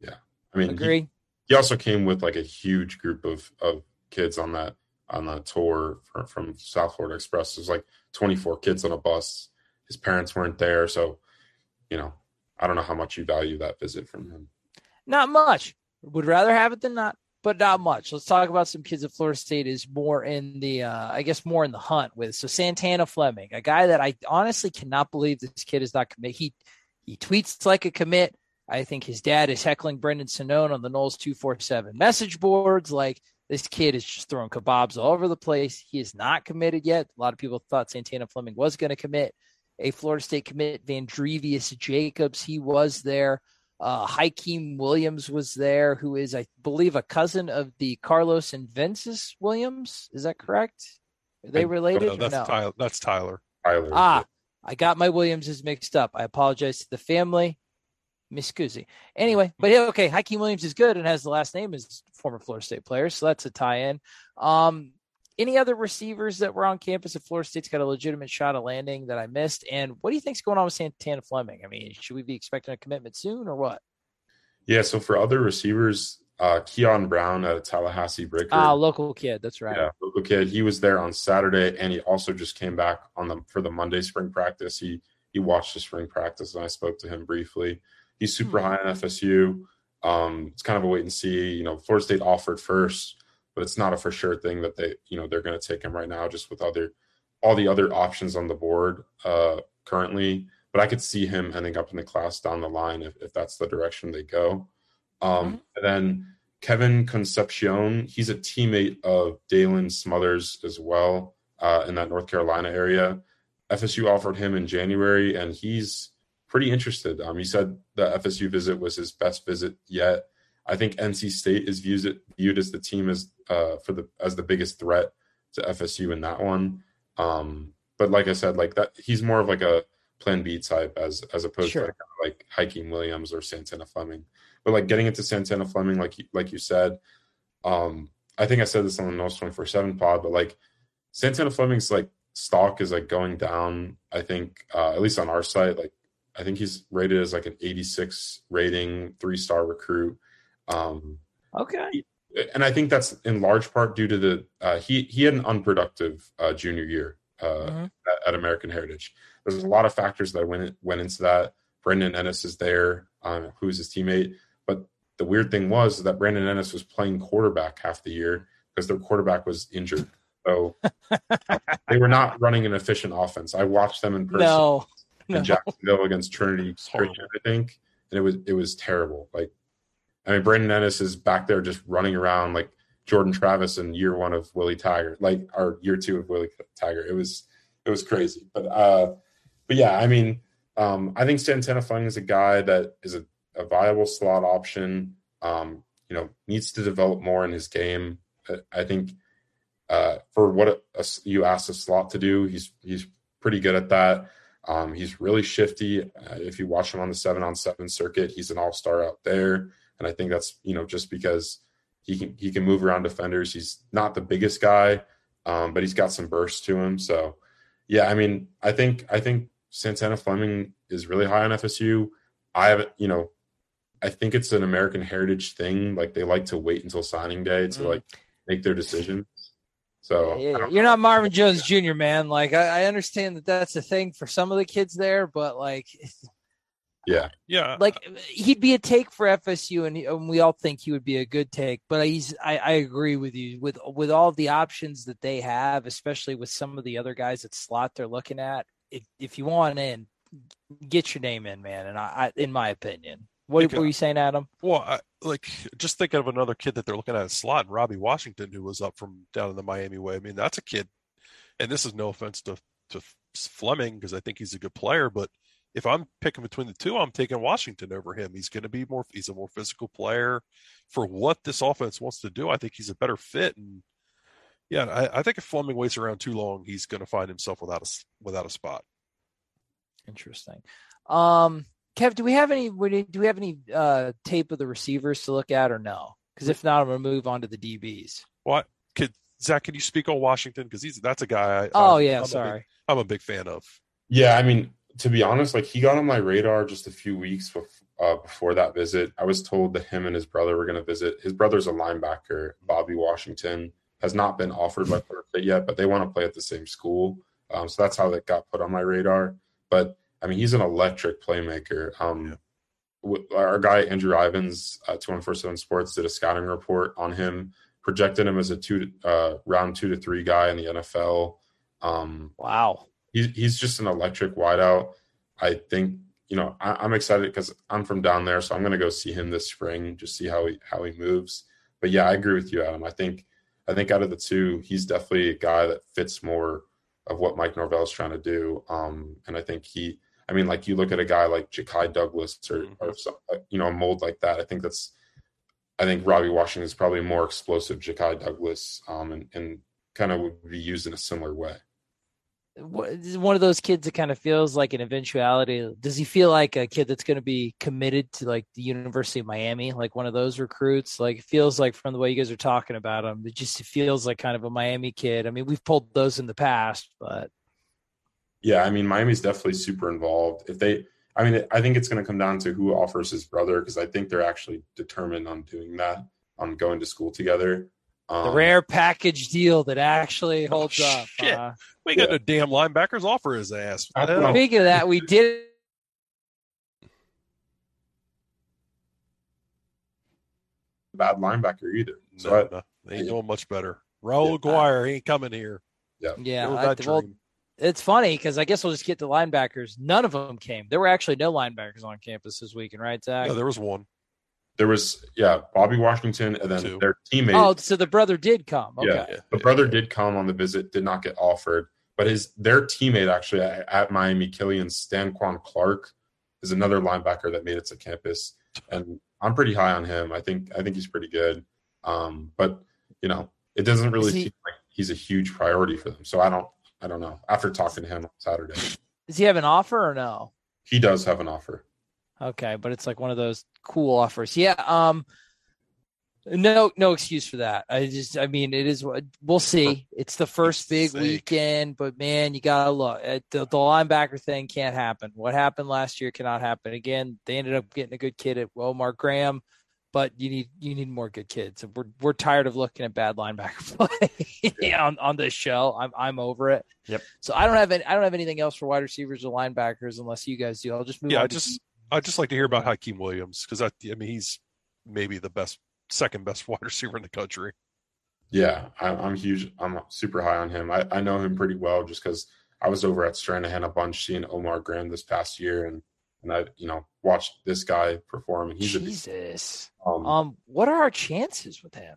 Yeah, I mean, agree. He, he also came with like a huge group of of kids on that on the tour from, from South Florida Express. There's like 24 kids on a bus. His parents weren't there, so you know, I don't know how much you value that visit from him. Not much. Would rather have it than not, but not much. Let's talk about some kids at Florida State is more in the, uh, I guess, more in the hunt with. So Santana Fleming, a guy that I honestly cannot believe this kid is not commit. He he tweets like a commit. I think his dad is heckling Brendan Sonnone on the Noles two four seven message boards. Like this kid is just throwing kebabs all over the place. He is not committed yet. A lot of people thought Santana Fleming was going to commit. A Florida State commit, Van Vandrevius Jacobs, he was there. Uh, Hykeem Williams was there, who is, I believe, a cousin of the Carlos and Vences Williams. Is that correct? Are they related? No, that's no? Tyler. That's Tyler. Tyler. Ah, I got my Williamses mixed up. I apologize to the family. Miss Cusi. Anyway, but yeah, okay, Hykeem Williams is good and has the last name as former Florida State player, so that's a tie-in. Um, any other receivers that were on campus at Florida State's got a legitimate shot at landing that I missed? And what do you think's going on with Santana Fleming? I mean, should we be expecting a commitment soon or what? Yeah, so for other receivers, uh Keon Brown at Tallahassee Breaker. Ah, local kid, that's right. Yeah, local kid. He was there on Saturday and he also just came back on the for the Monday spring practice. He he watched the spring practice and I spoke to him briefly. He's super Hmm. high on FSU. Um, it's kind of a wait and see. You know, Florida State offered first, but it's not a for sure thing that they, you know, they're going to take him right now, just with other all the other options on the board uh, currently. But I could see him ending up in the class down the line if, if that's the direction they go. Um, And then Kevin Concepcion, he's a teammate of Daylan Smothers as well uh, in that North Carolina area. FSU offered him in January, and he's pretty interested. Um, he said the FSU visit was his best visit yet. I think NC State is views it, viewed as the team as uh, for the as the biggest threat to FSU in that one. Um, but like I said, like that, he's more of like a Plan B type as as opposed Sure. to like, like Hykeem Williams or Santana Fleming. But like getting into Santana Fleming, like you, like you said, um, I think I said this on the Noles twenty four seven pod, but like Santana Fleming's like stock is like going down. I think uh, at least on our site, like I think he's rated as like an eighty six rating, three star recruit. Um, Okay. and I think that's in large part due to the uh, he he had an unproductive uh, junior year uh, Mhm. at, at American Heritage. There's a lot of factors that went went into that. Brandon Inniss is there, um, who's his teammate. But the weird thing was that Brandon Inniss was playing quarterback half the year because their quarterback was injured. So they were not running an efficient offense. I watched them in person No. in No. Jacksonville against Trinity Christian, I think, and it was it was terrible. Like, I mean, Brandon Inniss is back there just running around like Jordan Travis in year one of Willie Tiger, like our year two of Willie Tiger. It was it was crazy, but uh, but yeah, I mean, um, I think Santana Fleming is a guy that is a, a viable slot option. Um, you know, needs to develop more in his game. I- I think uh, for what a, a, you ask a slot to do, he's he's pretty good at that. Um, he's really shifty. Uh, if you watch him on the seven on seven circuit, he's an all star out there, and I think that's you know just because he can he can move around defenders. He's not the biggest guy, um, but he's got some burst to him. So yeah, I mean, I think I think Santana Fleming is really high on FSU. I haven't, you know, I think it's an American heritage thing. Like they like to wait until signing day to Mm. like make their decision. So Yeah, You're not Marvin Jones Jr., man. Like I, I understand that that's a thing for some of the kids there, but like, yeah, Yeah. like he'd be a take for FSU, and, he- and we all think he would be a good take. But he's, I, I agree with you with with all the options that they have, especially with some of the other guys at slot they're looking at. If, if you want in, get your name in, man. And I, I in my opinion, what Think, were you saying, Adam? Well, I, like just thinking of another kid that they're looking at a slot, Robbie Washington, who was up from down in the Miami way. I mean, that's a kid, and this is no offense to to Fleming because I think he's a good player, but if I'm picking between the two, I'm taking Washington over him. He's going to be more. He's a more physical player for what this offense wants to do. I think he's a better fit, and yeah, I, I think if Fleming waits around too long, he's going to find himself without a s- without a spot. Interesting. Um, Kev, do we have any? Do we have any uh, tape of the receivers to look at, or no? Because if not, I'm gonna move on to the DBs. What could Zach? Can you speak on Washington? Because he's that's a guy. I, Oh I'm- yeah, I'm a big- sorry. I'm a big fan of. Yeah, I mean, to be honest, like he got on my radar just a few weeks before, uh, before that visit. I was told that him and his brother were going to visit. His brother's a linebacker, Bobby Washington, has not been offered by Florida State yet, but they want to play at the same school. Um, so that's how that got put on my radar. But I mean, he's an electric playmaker. Um, w- Our guy Andrew Ivins, uh, two one four seven Sports, did a scouting report on him, projected him as a two uh, round two to three guy in the NFL. Um, Wow. He's he's just an electric wideout. I think you know I, I'm excited because I'm from down there, so I'm going to go see him this spring, just see how he how he moves. But yeah, I agree with you, Adam. I think I think out of the two, he's definitely a guy that fits more of what Mike Norvell is trying to do. Um, and I think he, I mean, like you look at a guy like Ja'Khi Douglas or, or some, you know a mold like that. I think that's I think Robbie Washington is probably more explosive Ja'Khi Douglas, um, and, and kind of would be used in a similar way. One of those kids that kind of feels like an eventuality. Does he feel like a kid that's going to be committed to like the University of Miami, like one of those recruits? Like it feels like from the way you guys are talking about him, it just feels like kind of a Miami kid. I mean, we've pulled those in the past, but Yeah, I mean, Miami's definitely super involved. If they, I mean, I think it's going to come down to who offers his brother because I think they're actually determined on doing that, on going to school together. Um, the rare package deal that actually holds up. shit. uh, We got no damn linebackers offer his ass. What the hell? Speaking of that, we did. bad linebacker either. So No, I, no, they ain't doing much better. Raul Aguirre he ain't coming here. yeah, Yeah, I, well, it's funny because I guess we'll just get to linebackers. None of them came. There were actually no linebackers on campus this weekend, right, Zach? No, there was one. There was yeah Bobby Washington and then Two. their teammate. oh, so the brother did come. Okay. Yeah, the brother did come on the visit, did not get offered, but his their teammate actually at, at Miami, Killian Stanquan Clark, is another linebacker that made it to campus, and I'm pretty high on him. I think I think he's pretty good, um, but you know it doesn't really he- seem like he's a huge priority for them. So I don't I don't know. After talking to him on Saturday, Does he have an offer or no? he does have an offer. Okay, but it's like one of those cool offers. Yeah. Um. No, no excuse for that. I just, I mean, it is. what We'll see. It's the first big weekend, but man, you gotta look. At the, the linebacker thing can't happen. What happened last year cannot happen again. They ended up getting a good kid at Omar Graham, but you need you need more good kids. We're we're tired of looking at bad linebacker play on on this show. I'm I'm over it. Yep. So I don't have any, I don't have anything else for wide receivers or linebackers unless you guys do. I'll just move Yeah, on. I to just I just like to hear about Hykeem Williams because I, I mean he's maybe the best second best wide receiver in the country. Yeah, I, I'm huge. I'm super high on him. I, I know him pretty well just because I was over at Stranahan a bunch seeing Omar Graham this past year, and and I you know watched this guy perform, and he's a Jesus. um, Um, what are our chances with him?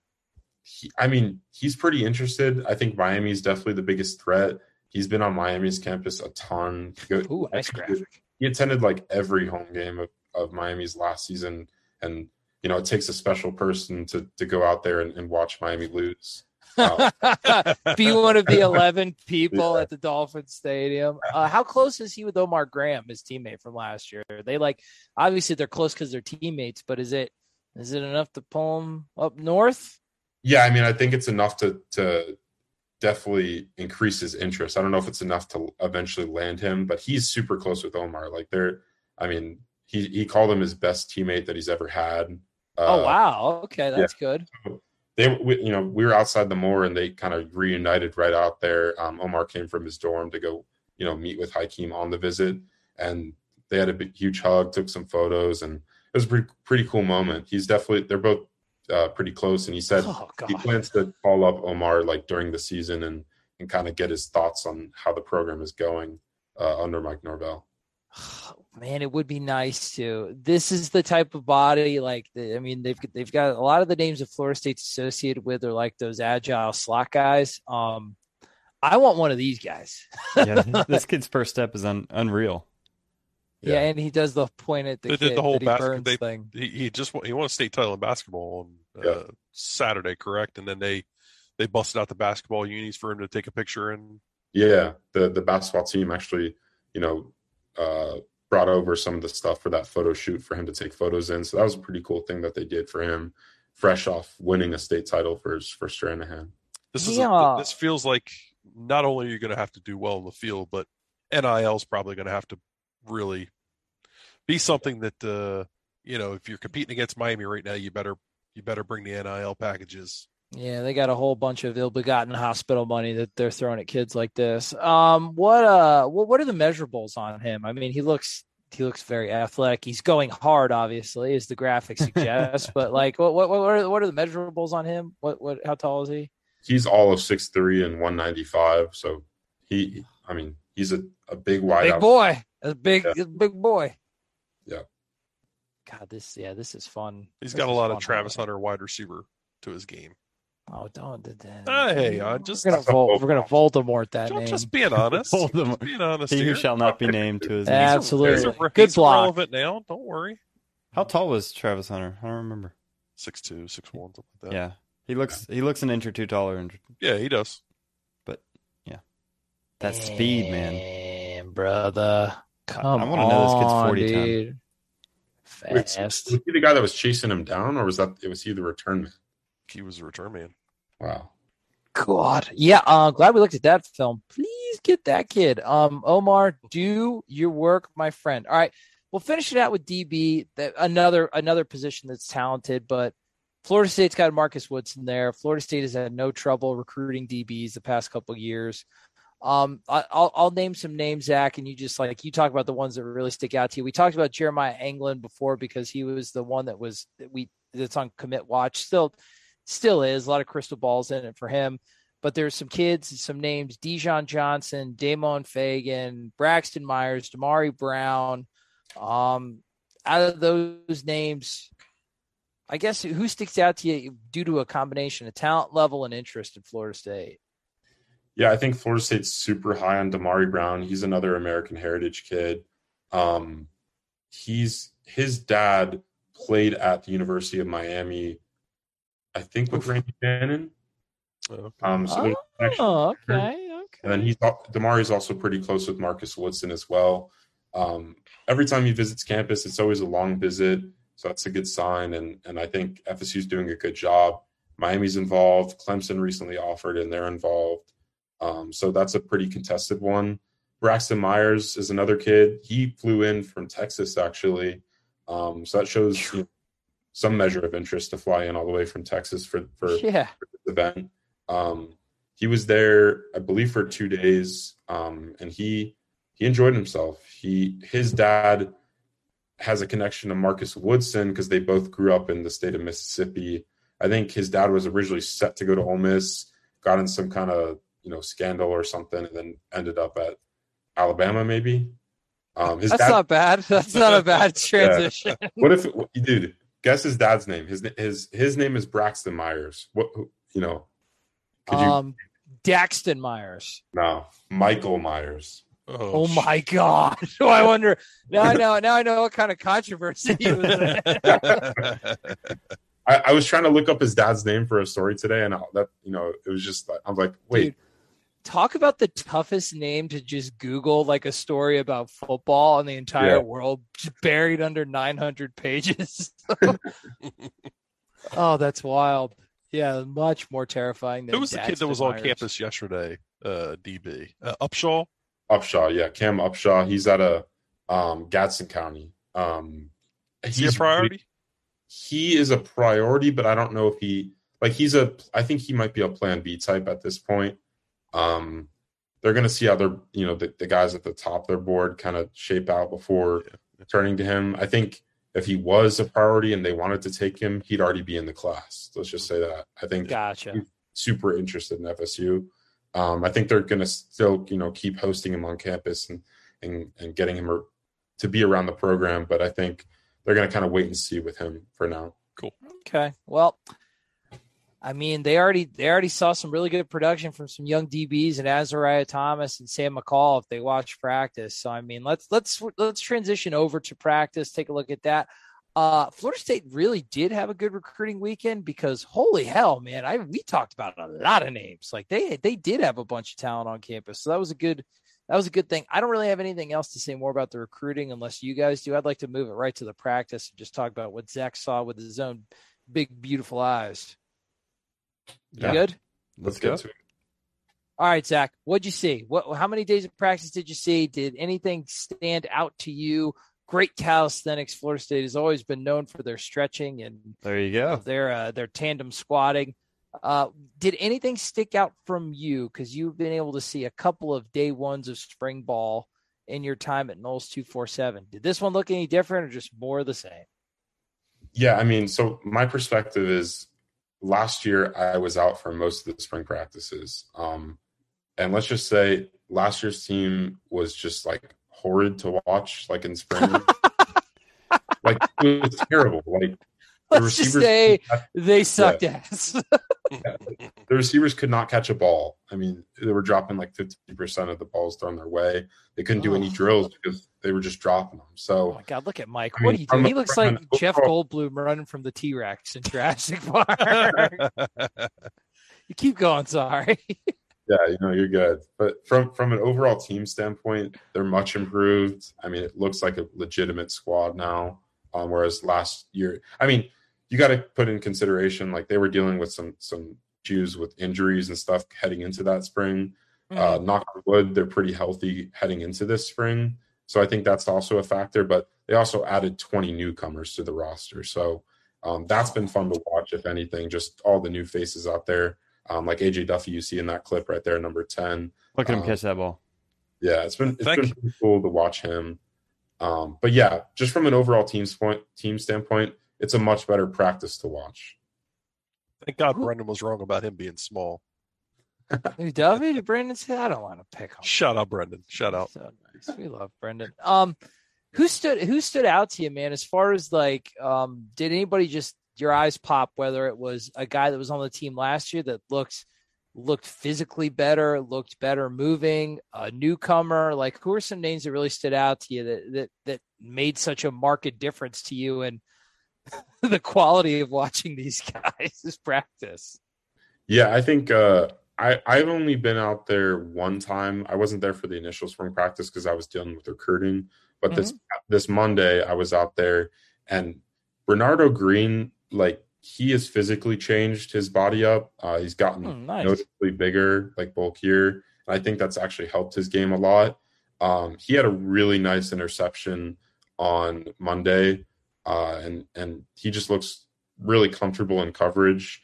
he, I mean, he's pretty interested. I think Miami's definitely the biggest threat. He's been on Miami's campus a ton. Go- Ooh, nice graphic. He attended like every home game of, of Miami's last season, and you know it takes a special person to to go out there and, and watch Miami lose. Uh, Be one of the eleven people at the Dolphin Stadium. Uh, how close is he with Omar Graham, his teammate from last year? Are they like obviously they're close because they're teammates, but is it is it enough to pull him up north? yeah, I mean, I think it's enough to to definitely increase his interest. I don't know if it's enough to eventually land him, but he's super close with Omar. Like they're, I mean, he he called him his best teammate that he's ever had. oh Uh, wow, okay, that's good. they we, you know we were outside the moor and they kind of reunited right out there um, omar came from his dorm to go you know meet with hykeem on the visit and they had a big, huge hug took some photos and it was a pretty, pretty cool moment he's definitely they're both uh, pretty close and he said Oh he plans to call up omar like during the season and and kind of get his thoughts on how the program is going uh, under mike norvell Man, it would be nice to. This is the type of body like I mean they've they've got a lot of the names of Florida State's associated with are like those agile slot guys. Um, I want one of these guys. yeah, this kid's first step is un- unreal. Yeah, and he does the point at the They kid did the whole that he basket. burns They, thing. he, he just won- he won a state title in basketball on uh, Saturday, correct? And then they they busted out the basketball unis for him to take a picture and Yeah, the the basketball team actually, you know, uh, brought over some of the stuff for that photo shoot for him to take photos in. So that was a pretty cool thing that they did for him, fresh off winning a state title for his for Stranahan. This is Yeah. a, this feels like not only are you going to have to do well in the field, but NIL is probably going to have to really be something that uh, you know if you're competing against Miami right now, you better you better bring the NIL packages. Yeah, they got a whole bunch of ill-begotten hospital money that they're throwing at kids like this. Um, what uh, what what are the measurables on him? I mean, he looks he looks very athletic. He's going hard, obviously, as the graphic suggests. but like, what what what are, what are the measurables on him? What what how tall is he? He's all of six three and one ninety five. So he, I mean, he's a, a big wide Big out. boy, a big Yeah. a big boy. Yeah. God, this yeah, this is fun. He's This got a lot of. Travis Hunter wide receiver to his game. Oh, don't. don't- don't- Ah, hey, I'm just we're gonna Vol- we're gonna Voldemort that just, name. just being honest. Voldemort. Just being honest He who shall not be named to his He's a- name. Absolutely. he's a- Good block. relevant now. Don't worry. How tall was Travis Hunter? I don't remember. Six two, six one, something like that. Yeah, he looks he looks an inch or two taller, and yeah, he does. but yeah, that speed, man. Man, brother. Come I wanna know this kid's 40 time. dude. Wait, Fast. was he the guy that was chasing him down, or was that it was he the return man? He was a return man. Wow. God. Yeah, uh glad we looked at that film. Please get that kid. Um, Omar, do your work, my friend. All right. We'll finish it out with DB, that another another position that's talented, but Florida State's got Marcus Woodson there. Florida State has had no trouble recruiting DBs the past couple of years. Um, I, I'll I'll name some names, Zach, and you just like you talk about the ones that really stick out to you. We talked about Jeremiah Anglin before because he was the one that was that we that's on commit watch. Still, still is a lot of crystal balls in it for him. But there's some kids, some names: Dijon Johnson, Damon Fagan, Braxton Myers, Damari Brown. Um, out of those names, I guess who sticks out to you due to a combination of talent level and interest in Florida State? Yeah, I think Florida State's super high on Damari Brown. He's another American Heritage kid. Um, he's his dad played at the University of Miami, I think with Randy Bannon. Um, so there's a connection Oh, okay, okay. And then he's Damari's also pretty close with Marcus Woodson as well. Um, every time he visits campus, it's always a long visit, so that's a good sign. And and I think FSU's doing a good job. Miami's involved. Clemson recently offered, and they're involved. Um, so that's a pretty contested one. Braxton Myers is another kid. He flew in from Texas actually, um, so that shows you know, some measure of interest to fly in all the way from Texas for for Yeah. for this event. Um, he was there, I believe, for two days, um, and he he enjoyed himself. He his dad has a connection to Marcus Woodson because they both grew up in the state of Mississippi. I think his dad was originally set to go to Ole Miss, got in some kind of you know scandal or something, and then ended up at Alabama, maybe. Um, his That's dad, not bad. That's not a bad Yeah. transition. What if, dude? Guess his dad's name. His his his name is Braxton Myers. What you know? Could you? Um, Daxton Myers. no, Michael Myers. Oh, my God! So I wonder now. I know. Now I know what kind of controversy he was in. I, I was trying to look up his dad's name for a story today, and I, that you know, it was just I'm like, wait, Dude, talk about the toughest name to just Google like a story about football in the entire Yeah. world, buried under 900 pages. oh, that's wild. Yeah, much more terrifying than Who was the kid that Daxton was on campus yesterday? Uh, DB uh, Upshaw. Upshaw, yeah, Cam Upshaw. He's at a um, Gadsden County. Um, Is he a priority? he is a priority, but I don't know if he like he's a. I think he might be a Plan B type at this point. Um, they're going to see how they're you know the, the guys at the top of their board kind of shape out before turning to him. I think if he was a priority and they wanted to take him, he'd already be in the class. Let's just say that. I think Gotcha. super interested in FSU. Um, I think they're going to still you know keep hosting him on campus and and and getting him to be around the program. But I think they're going to kind of wait and see with him for now. Cool. Okay. Well, I mean, they already they already saw some really good production from some young DBs and Azareye'h Thomas and Sam McCall if they watch practice. So I mean, let's let's let's transition over to practice. Take a look at that. Uh, Florida State really did have a good recruiting weekend because holy hell, man! I we talked about a lot of names. Like they they did have a bunch of talent on campus, so that was a good that was a good thing. I don't really have anything else to say more about the recruiting unless you guys do. I'd like to move it right to the practice and just talk about what Zach saw with his own big beautiful eyes. You Yeah. good? Let's, Let's get go. to it. All right, Zach. What'd you see? What? How many days of practice did you see? Did anything stand out to you? Great calisthenics. Florida State has always been known for their stretching and There you go. their uh, their tandem squatting. Uh, did anything stick out from you? Because you've been able to see a couple of day ones of spring ball in your time at Noles two four seven. Did this one look any different, or just more of the same? Yeah, I mean, so my perspective is last year I was out for most of the spring practices. Um, and let's just say last year's team was just like horrid to watch, like in spring. like it was terrible. Like Let's just receivers, say they sucked ass. the receivers could not catch a ball. I mean, they were dropping like 50% of the balls thrown their way. They couldn't do any Oh. drills because they were just dropping them. Oh So my god, look at Mike. I what mean, are you doing? He looks like an Jeff overall- Goldblum running from the T Rex in Jurassic Park. you keep going, sorry. Yeah, you know, you're good. But from from an overall team standpoint, they're much improved. I mean, it looks like a legitimate squad now. Um, whereas last year, I mean, you got to put in consideration like they were dealing with some some issues with injuries and stuff heading into that spring. Uh, knock on wood, they're pretty healthy heading into this spring. So I think that's also a factor. But they also added 20 newcomers to the roster. So um, that's been fun to watch, if anything, just all the new faces out there. Um, like AJ Duffy, you see in that clip right there, number 10. Look at him Um, catch that ball. Yeah, it's been it's Thank been pretty cool to watch him. Um, but yeah, just from an overall team point team standpoint, it's a much better practice to watch. Thank God Brendan was wrong about him being small. Who, Duffy? Did Brandon say? I don't want to pick on. Shout out, Brendan. Shout out. So nice. We love Brendan. Um, who stood who stood out to you, man? As far as like, um, did anybody just your eyes pop? Whether it was a guy that was on the team last year that looks looked physically better, looked better moving, a newcomer. Like, who are some names that really stood out to you that that that made such a marked difference to you and the quality of watching these guys is practice? Yeah, I think uh, I I've only been out there one time. I wasn't there for the initial spring practice because I was dealing with recruiting. But this this Monday, I was out there, and Renardo Green, like he has physically changed his body up. Uh, he's gotten Hmm, nice. noticeably bigger, like bulkier. And I think that's actually helped his game a lot. Um, he had a really nice interception on Monday, uh, and and he just looks really comfortable in coverage,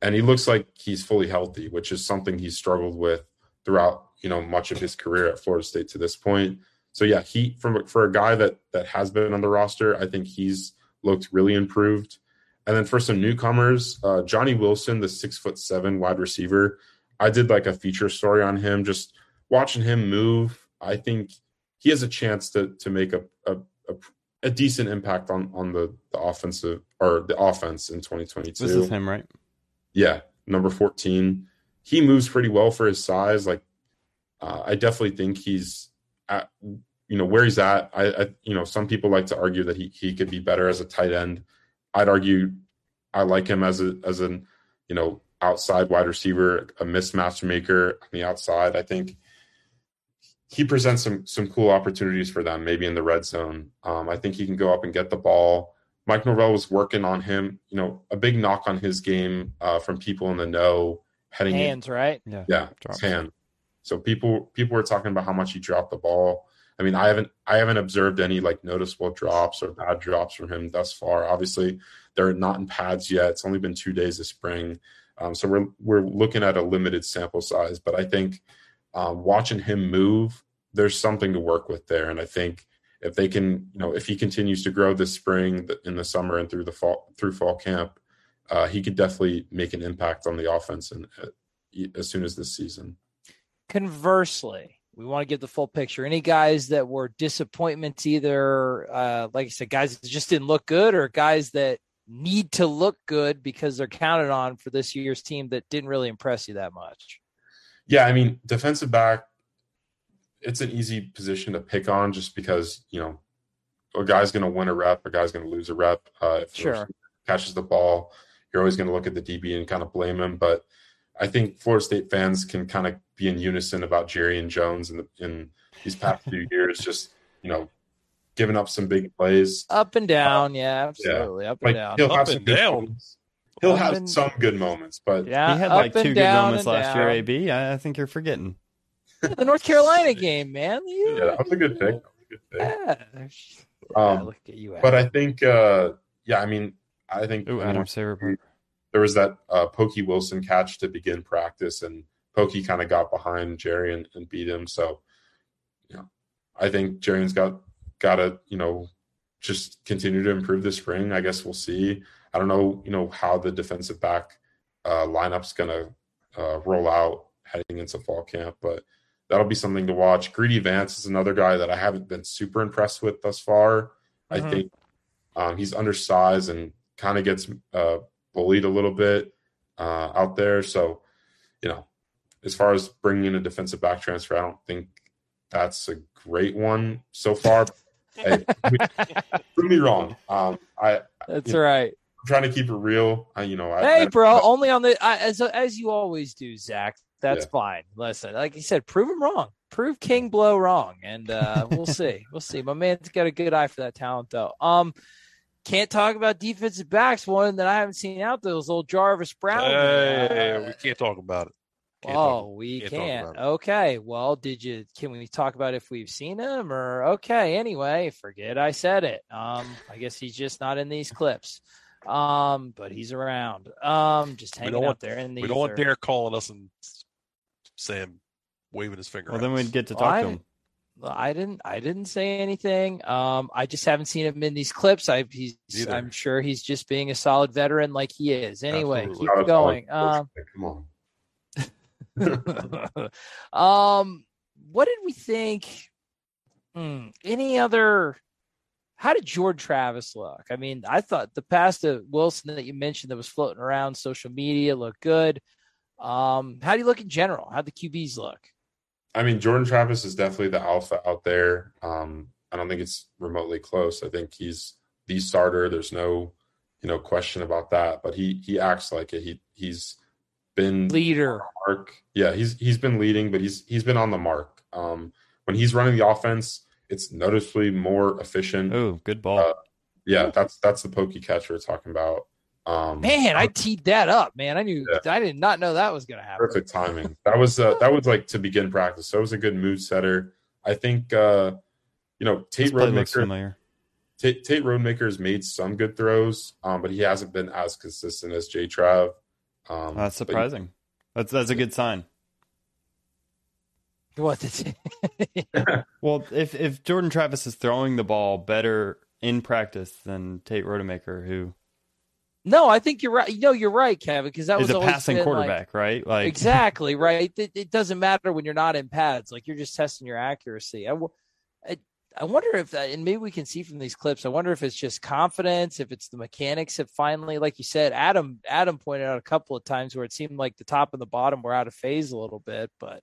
and he looks like he's fully healthy, which is something he's struggled with throughout you know much of his career at Florida State to this point. So yeah, he from for a guy that that has been on the roster, I think he's looked really improved. And then for some newcomers, uh, Johnny Wilson, the six foot seven wide receiver, I did like a feature story on him. Just watching him move, I think he has a chance to to make a a, a, a decent impact on on the the offensive or the offense in 2022. This is him, right? Yeah, number 14. He moves pretty well for his size. Like, uh, I definitely think he's at, you know, where he's at. I, I, you know, some people like to argue that he he could be better as a tight end. I'd argue I like him as a as an, you know, outside wide receiver, a mismatch maker on the outside. I think he presents some some cool opportunities for them, maybe in the red zone. Um, I think he can go up and get the ball. Mike Norvell was working on him. You know, a big knock on his game uh, from people in the know heading in. Hands, right? Yeah. Yeah, his hand. So people people were talking about how much he dropped the ball. I mean, I haven't I haven't observed any like noticeable drops or bad drops from him thus far. Obviously, they're not in pads yet. It's only been two days of spring, um, so we're we're looking at a limited sample size. But I think um, watching him move, there's something to work with there, and I think if they can, you know, if he continues to grow this spring, in the summer, and through the fall through fall camp, uh, he could definitely make an impact on the offense and uh, as soon as this season. Conversely, we want to give the full picture. Any guys that were disappointments, either uh, like I said, guys that just didn't look good, or guys that need to look good because they're counted on for this year's team that didn't really impress you that much. Yeah, I mean, defensive back, it's an easy position to pick on just because you know a guy's going to win a rep, a guy's going to lose a rep. Uh, if sure. catches the ball, you're always going to look at the DB and kind of blame him. But I think Florida State fans can kind of be in unison about Jarrian Jones in the in these past few years. Just you know, giving up some big plays, up and down. Uh, yeah, absolutely, yeah. up and like, down. He'll up have and some good down. Moments. He'll have and- some good moments, but Yeah, he had like two good moments and last year. AB, I, I think you're forgetting. the North Carolina game, man. You, yeah, that was a good pick. A good pick. Yeah. Um, Yeah, look at you. But I think, uh, yeah, I mean, I think Ooh, Adam Saver. there was that uh, Pokey Wilson catch to begin practice, and Pokey kind of got behind Jerry and, and beat him. So, you know, I think Jerry's got got to you know just continue to improve this spring. I guess we'll see. I don't know, you know, how the defensive back uh, lineup's gonna uh, roll out heading into fall camp, but that'll be something to watch. Greedy Vance is another guy that I haven't been super impressed with thus far. I Mhm. think um, he's undersized and kind of gets uh, bullied a little bit uh, out there. So, you know, as far as bringing in a defensive back transfer, I don't think that's a great one so far. hey, prove me wrong. Um, I, That's you know, right. I'm trying to keep it real. I, you know, I, Hey, I- bro, only on the I, as as you always do, Zach. That's Yeah. fine. Listen, like you said, prove him wrong. Prove King Blow wrong, and uh, we'll see. We'll see. My man's got a good eye for that talent, though. Um, can't talk about defensive backs. One that I haven't seen out there was old Jarvis Brown. Hey, Uh, we can't talk about it. Can't oh, talk- we can't can't. Okay. Well, did you? Can we talk about if we've seen him or okay? Anyway, forget I said it. Um, I guess he's just not in these clips. Um, but he's around. Um, just hanging out want- there And the. We don't want ether. Darrick calling us and Sam waving his finger. Well, at then us. we'd get to Well, talk I to him. Well, I didn't. I didn't say anything. Um, I just haven't seen him in these clips. I, he's. Neither. I'm sure he's just being a solid veteran like he is. Anyway, Absolutely. Keep going. Um. Come on. um, what did we think? Hmm, any other? How did Jordan Travis look? I mean, I thought the pass to Wilson that you mentioned that was floating around social media looked good. Um, how do you look in general? How do the QBs look? I mean, Jordan Travis is definitely the alpha out there. Um, I don't think it's remotely close. I think he's the starter. There's no, you know, question about that. But he he acts like it. He he's been Leader. mark. Yeah, he's he's been leading, but he's he's been on the mark. Um, when he's running the offense, it's noticeably more efficient. Oh, good ball. Uh, Yeah, that's that's the pokey catch we're talking about. Um, Man, I teed that up, man. I knew Yeah. I did not know that was gonna happen. perfect timing. That was uh, that was like to begin practice. So it was a good mood setter. I think uh, you know Tate Rodemaker. familiar. Tate, Tate Rodemaker has made some good throws, um, but he hasn't been as consistent as J Trav. Um, That's but- surprising. That's that's a good sign. What Well, if if Jordan Travis is throwing the ball better in practice than Tate Rodemaker, who No, I think you're right. No, you're right, Kevin, because that was a passing been, like- quarterback, right? Like exactly right. It, it doesn't matter when you're not in pads; like you're just testing your accuracy. I I wonder if that, and maybe we can see from these clips. I wonder if it's just confidence, if it's the mechanics that finally, like you said, Adam. Adam pointed out a couple of times where it seemed like the top and the bottom were out of phase a little bit, but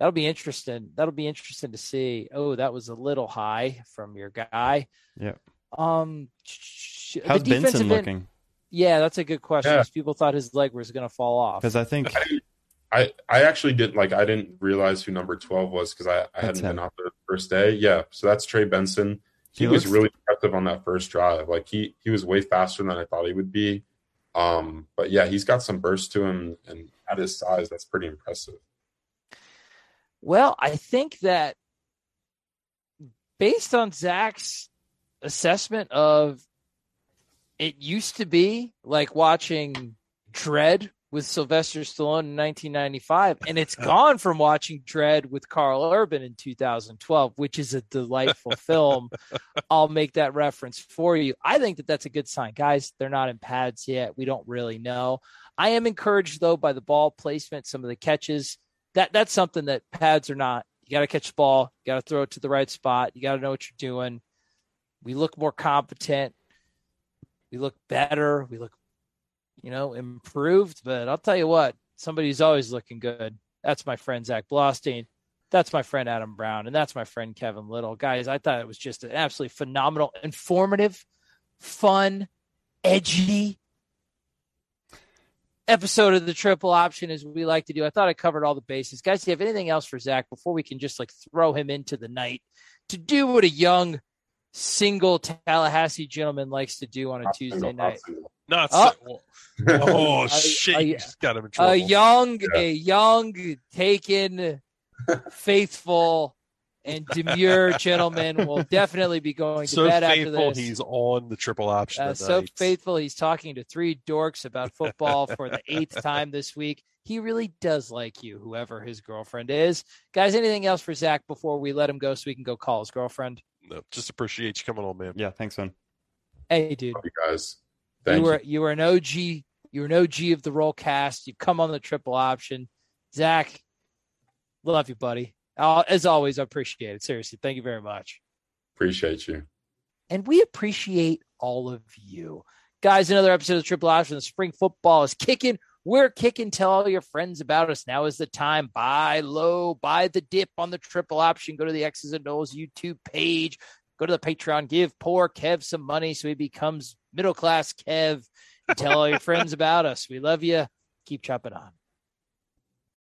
that'll be interesting. That'll be interesting to see. Oh, that was a little high from your guy. Yeah. Um, sh- the How's defensive Benson end- looking? Yeah, that's a good question. Yeah. 'cause People thought his leg was going to fall off. Because I think I I actually didn't like I didn't realize who number twelve was because I, I hadn't him. been out there the first day. Yeah, so that's Trey Benson. He, He was looks- really effective on that first drive. Like he he was way faster than I thought he would be. Um, but yeah, he's got some burst to him, and at his size, that's pretty impressive. Well, I think that based on Zach's assessment of it used to be like watching Dredd with Sylvester Stallone in 1995, and it's oh. gone from watching Dredd with Karl Urban in 2012, which is a delightful film. I'll make that reference for you. I think that that's a good sign. Guys, they're not in pads yet. We don't really know. I am encouraged though by the ball placement, some of the catches. That that's something that pads are not You got to catch the ball. You got to throw it to the right spot. You got to know what you're doing. We look more competent. We look better. We look, you know, improved. But I'll tell you what, somebody's always looking good. That's my friend Zach Blostein. That's my friend Adam Brown. And that's my friend Kevin Little. Guys, I thought it was just an absolutely phenomenal, informative, fun, edgy episode of the triple option as we like to do. I thought I covered all the bases. Guys, do you have anything else for Zach before we can just like throw him into the night to do what a young single Tallahassee gentleman likes to do on a Tuesday night? Not Oh. so, oh shit! a- you just got him in trouble. A young, Yeah. a young, taken, faithful, and demure gentleman will definitely be going to so bed after faithful. this. He's on the triple option. Uh, so faithful. He's talking to three dorks about football for the eighth time this week. He really does like you, whoever his girlfriend is. Guys, anything else for Zach before we let him go so we can go call his girlfriend? No, just appreciate you coming on, man. Yeah, thanks, man. Hey, dude, Love you guys. Thank you you. were you were an OG. You were an OG of the roll cast. You've come on the triple option. Zach, love you, buddy. Uh, as always, I appreciate it. Seriously, thank you very much. Appreciate you. and we appreciate all of you. Guys, another episode of Triple Option. The spring football is kicking. We're kicking. Tell all your friends about us. Now is the time. Buy low, buy the dip on the Triple Option. Go to the X's and O's YouTube page. Go to the Patreon. Give poor Kev some money so he becomes middle class Kev. Tell all your friends about us. We love you. Keep chopping on.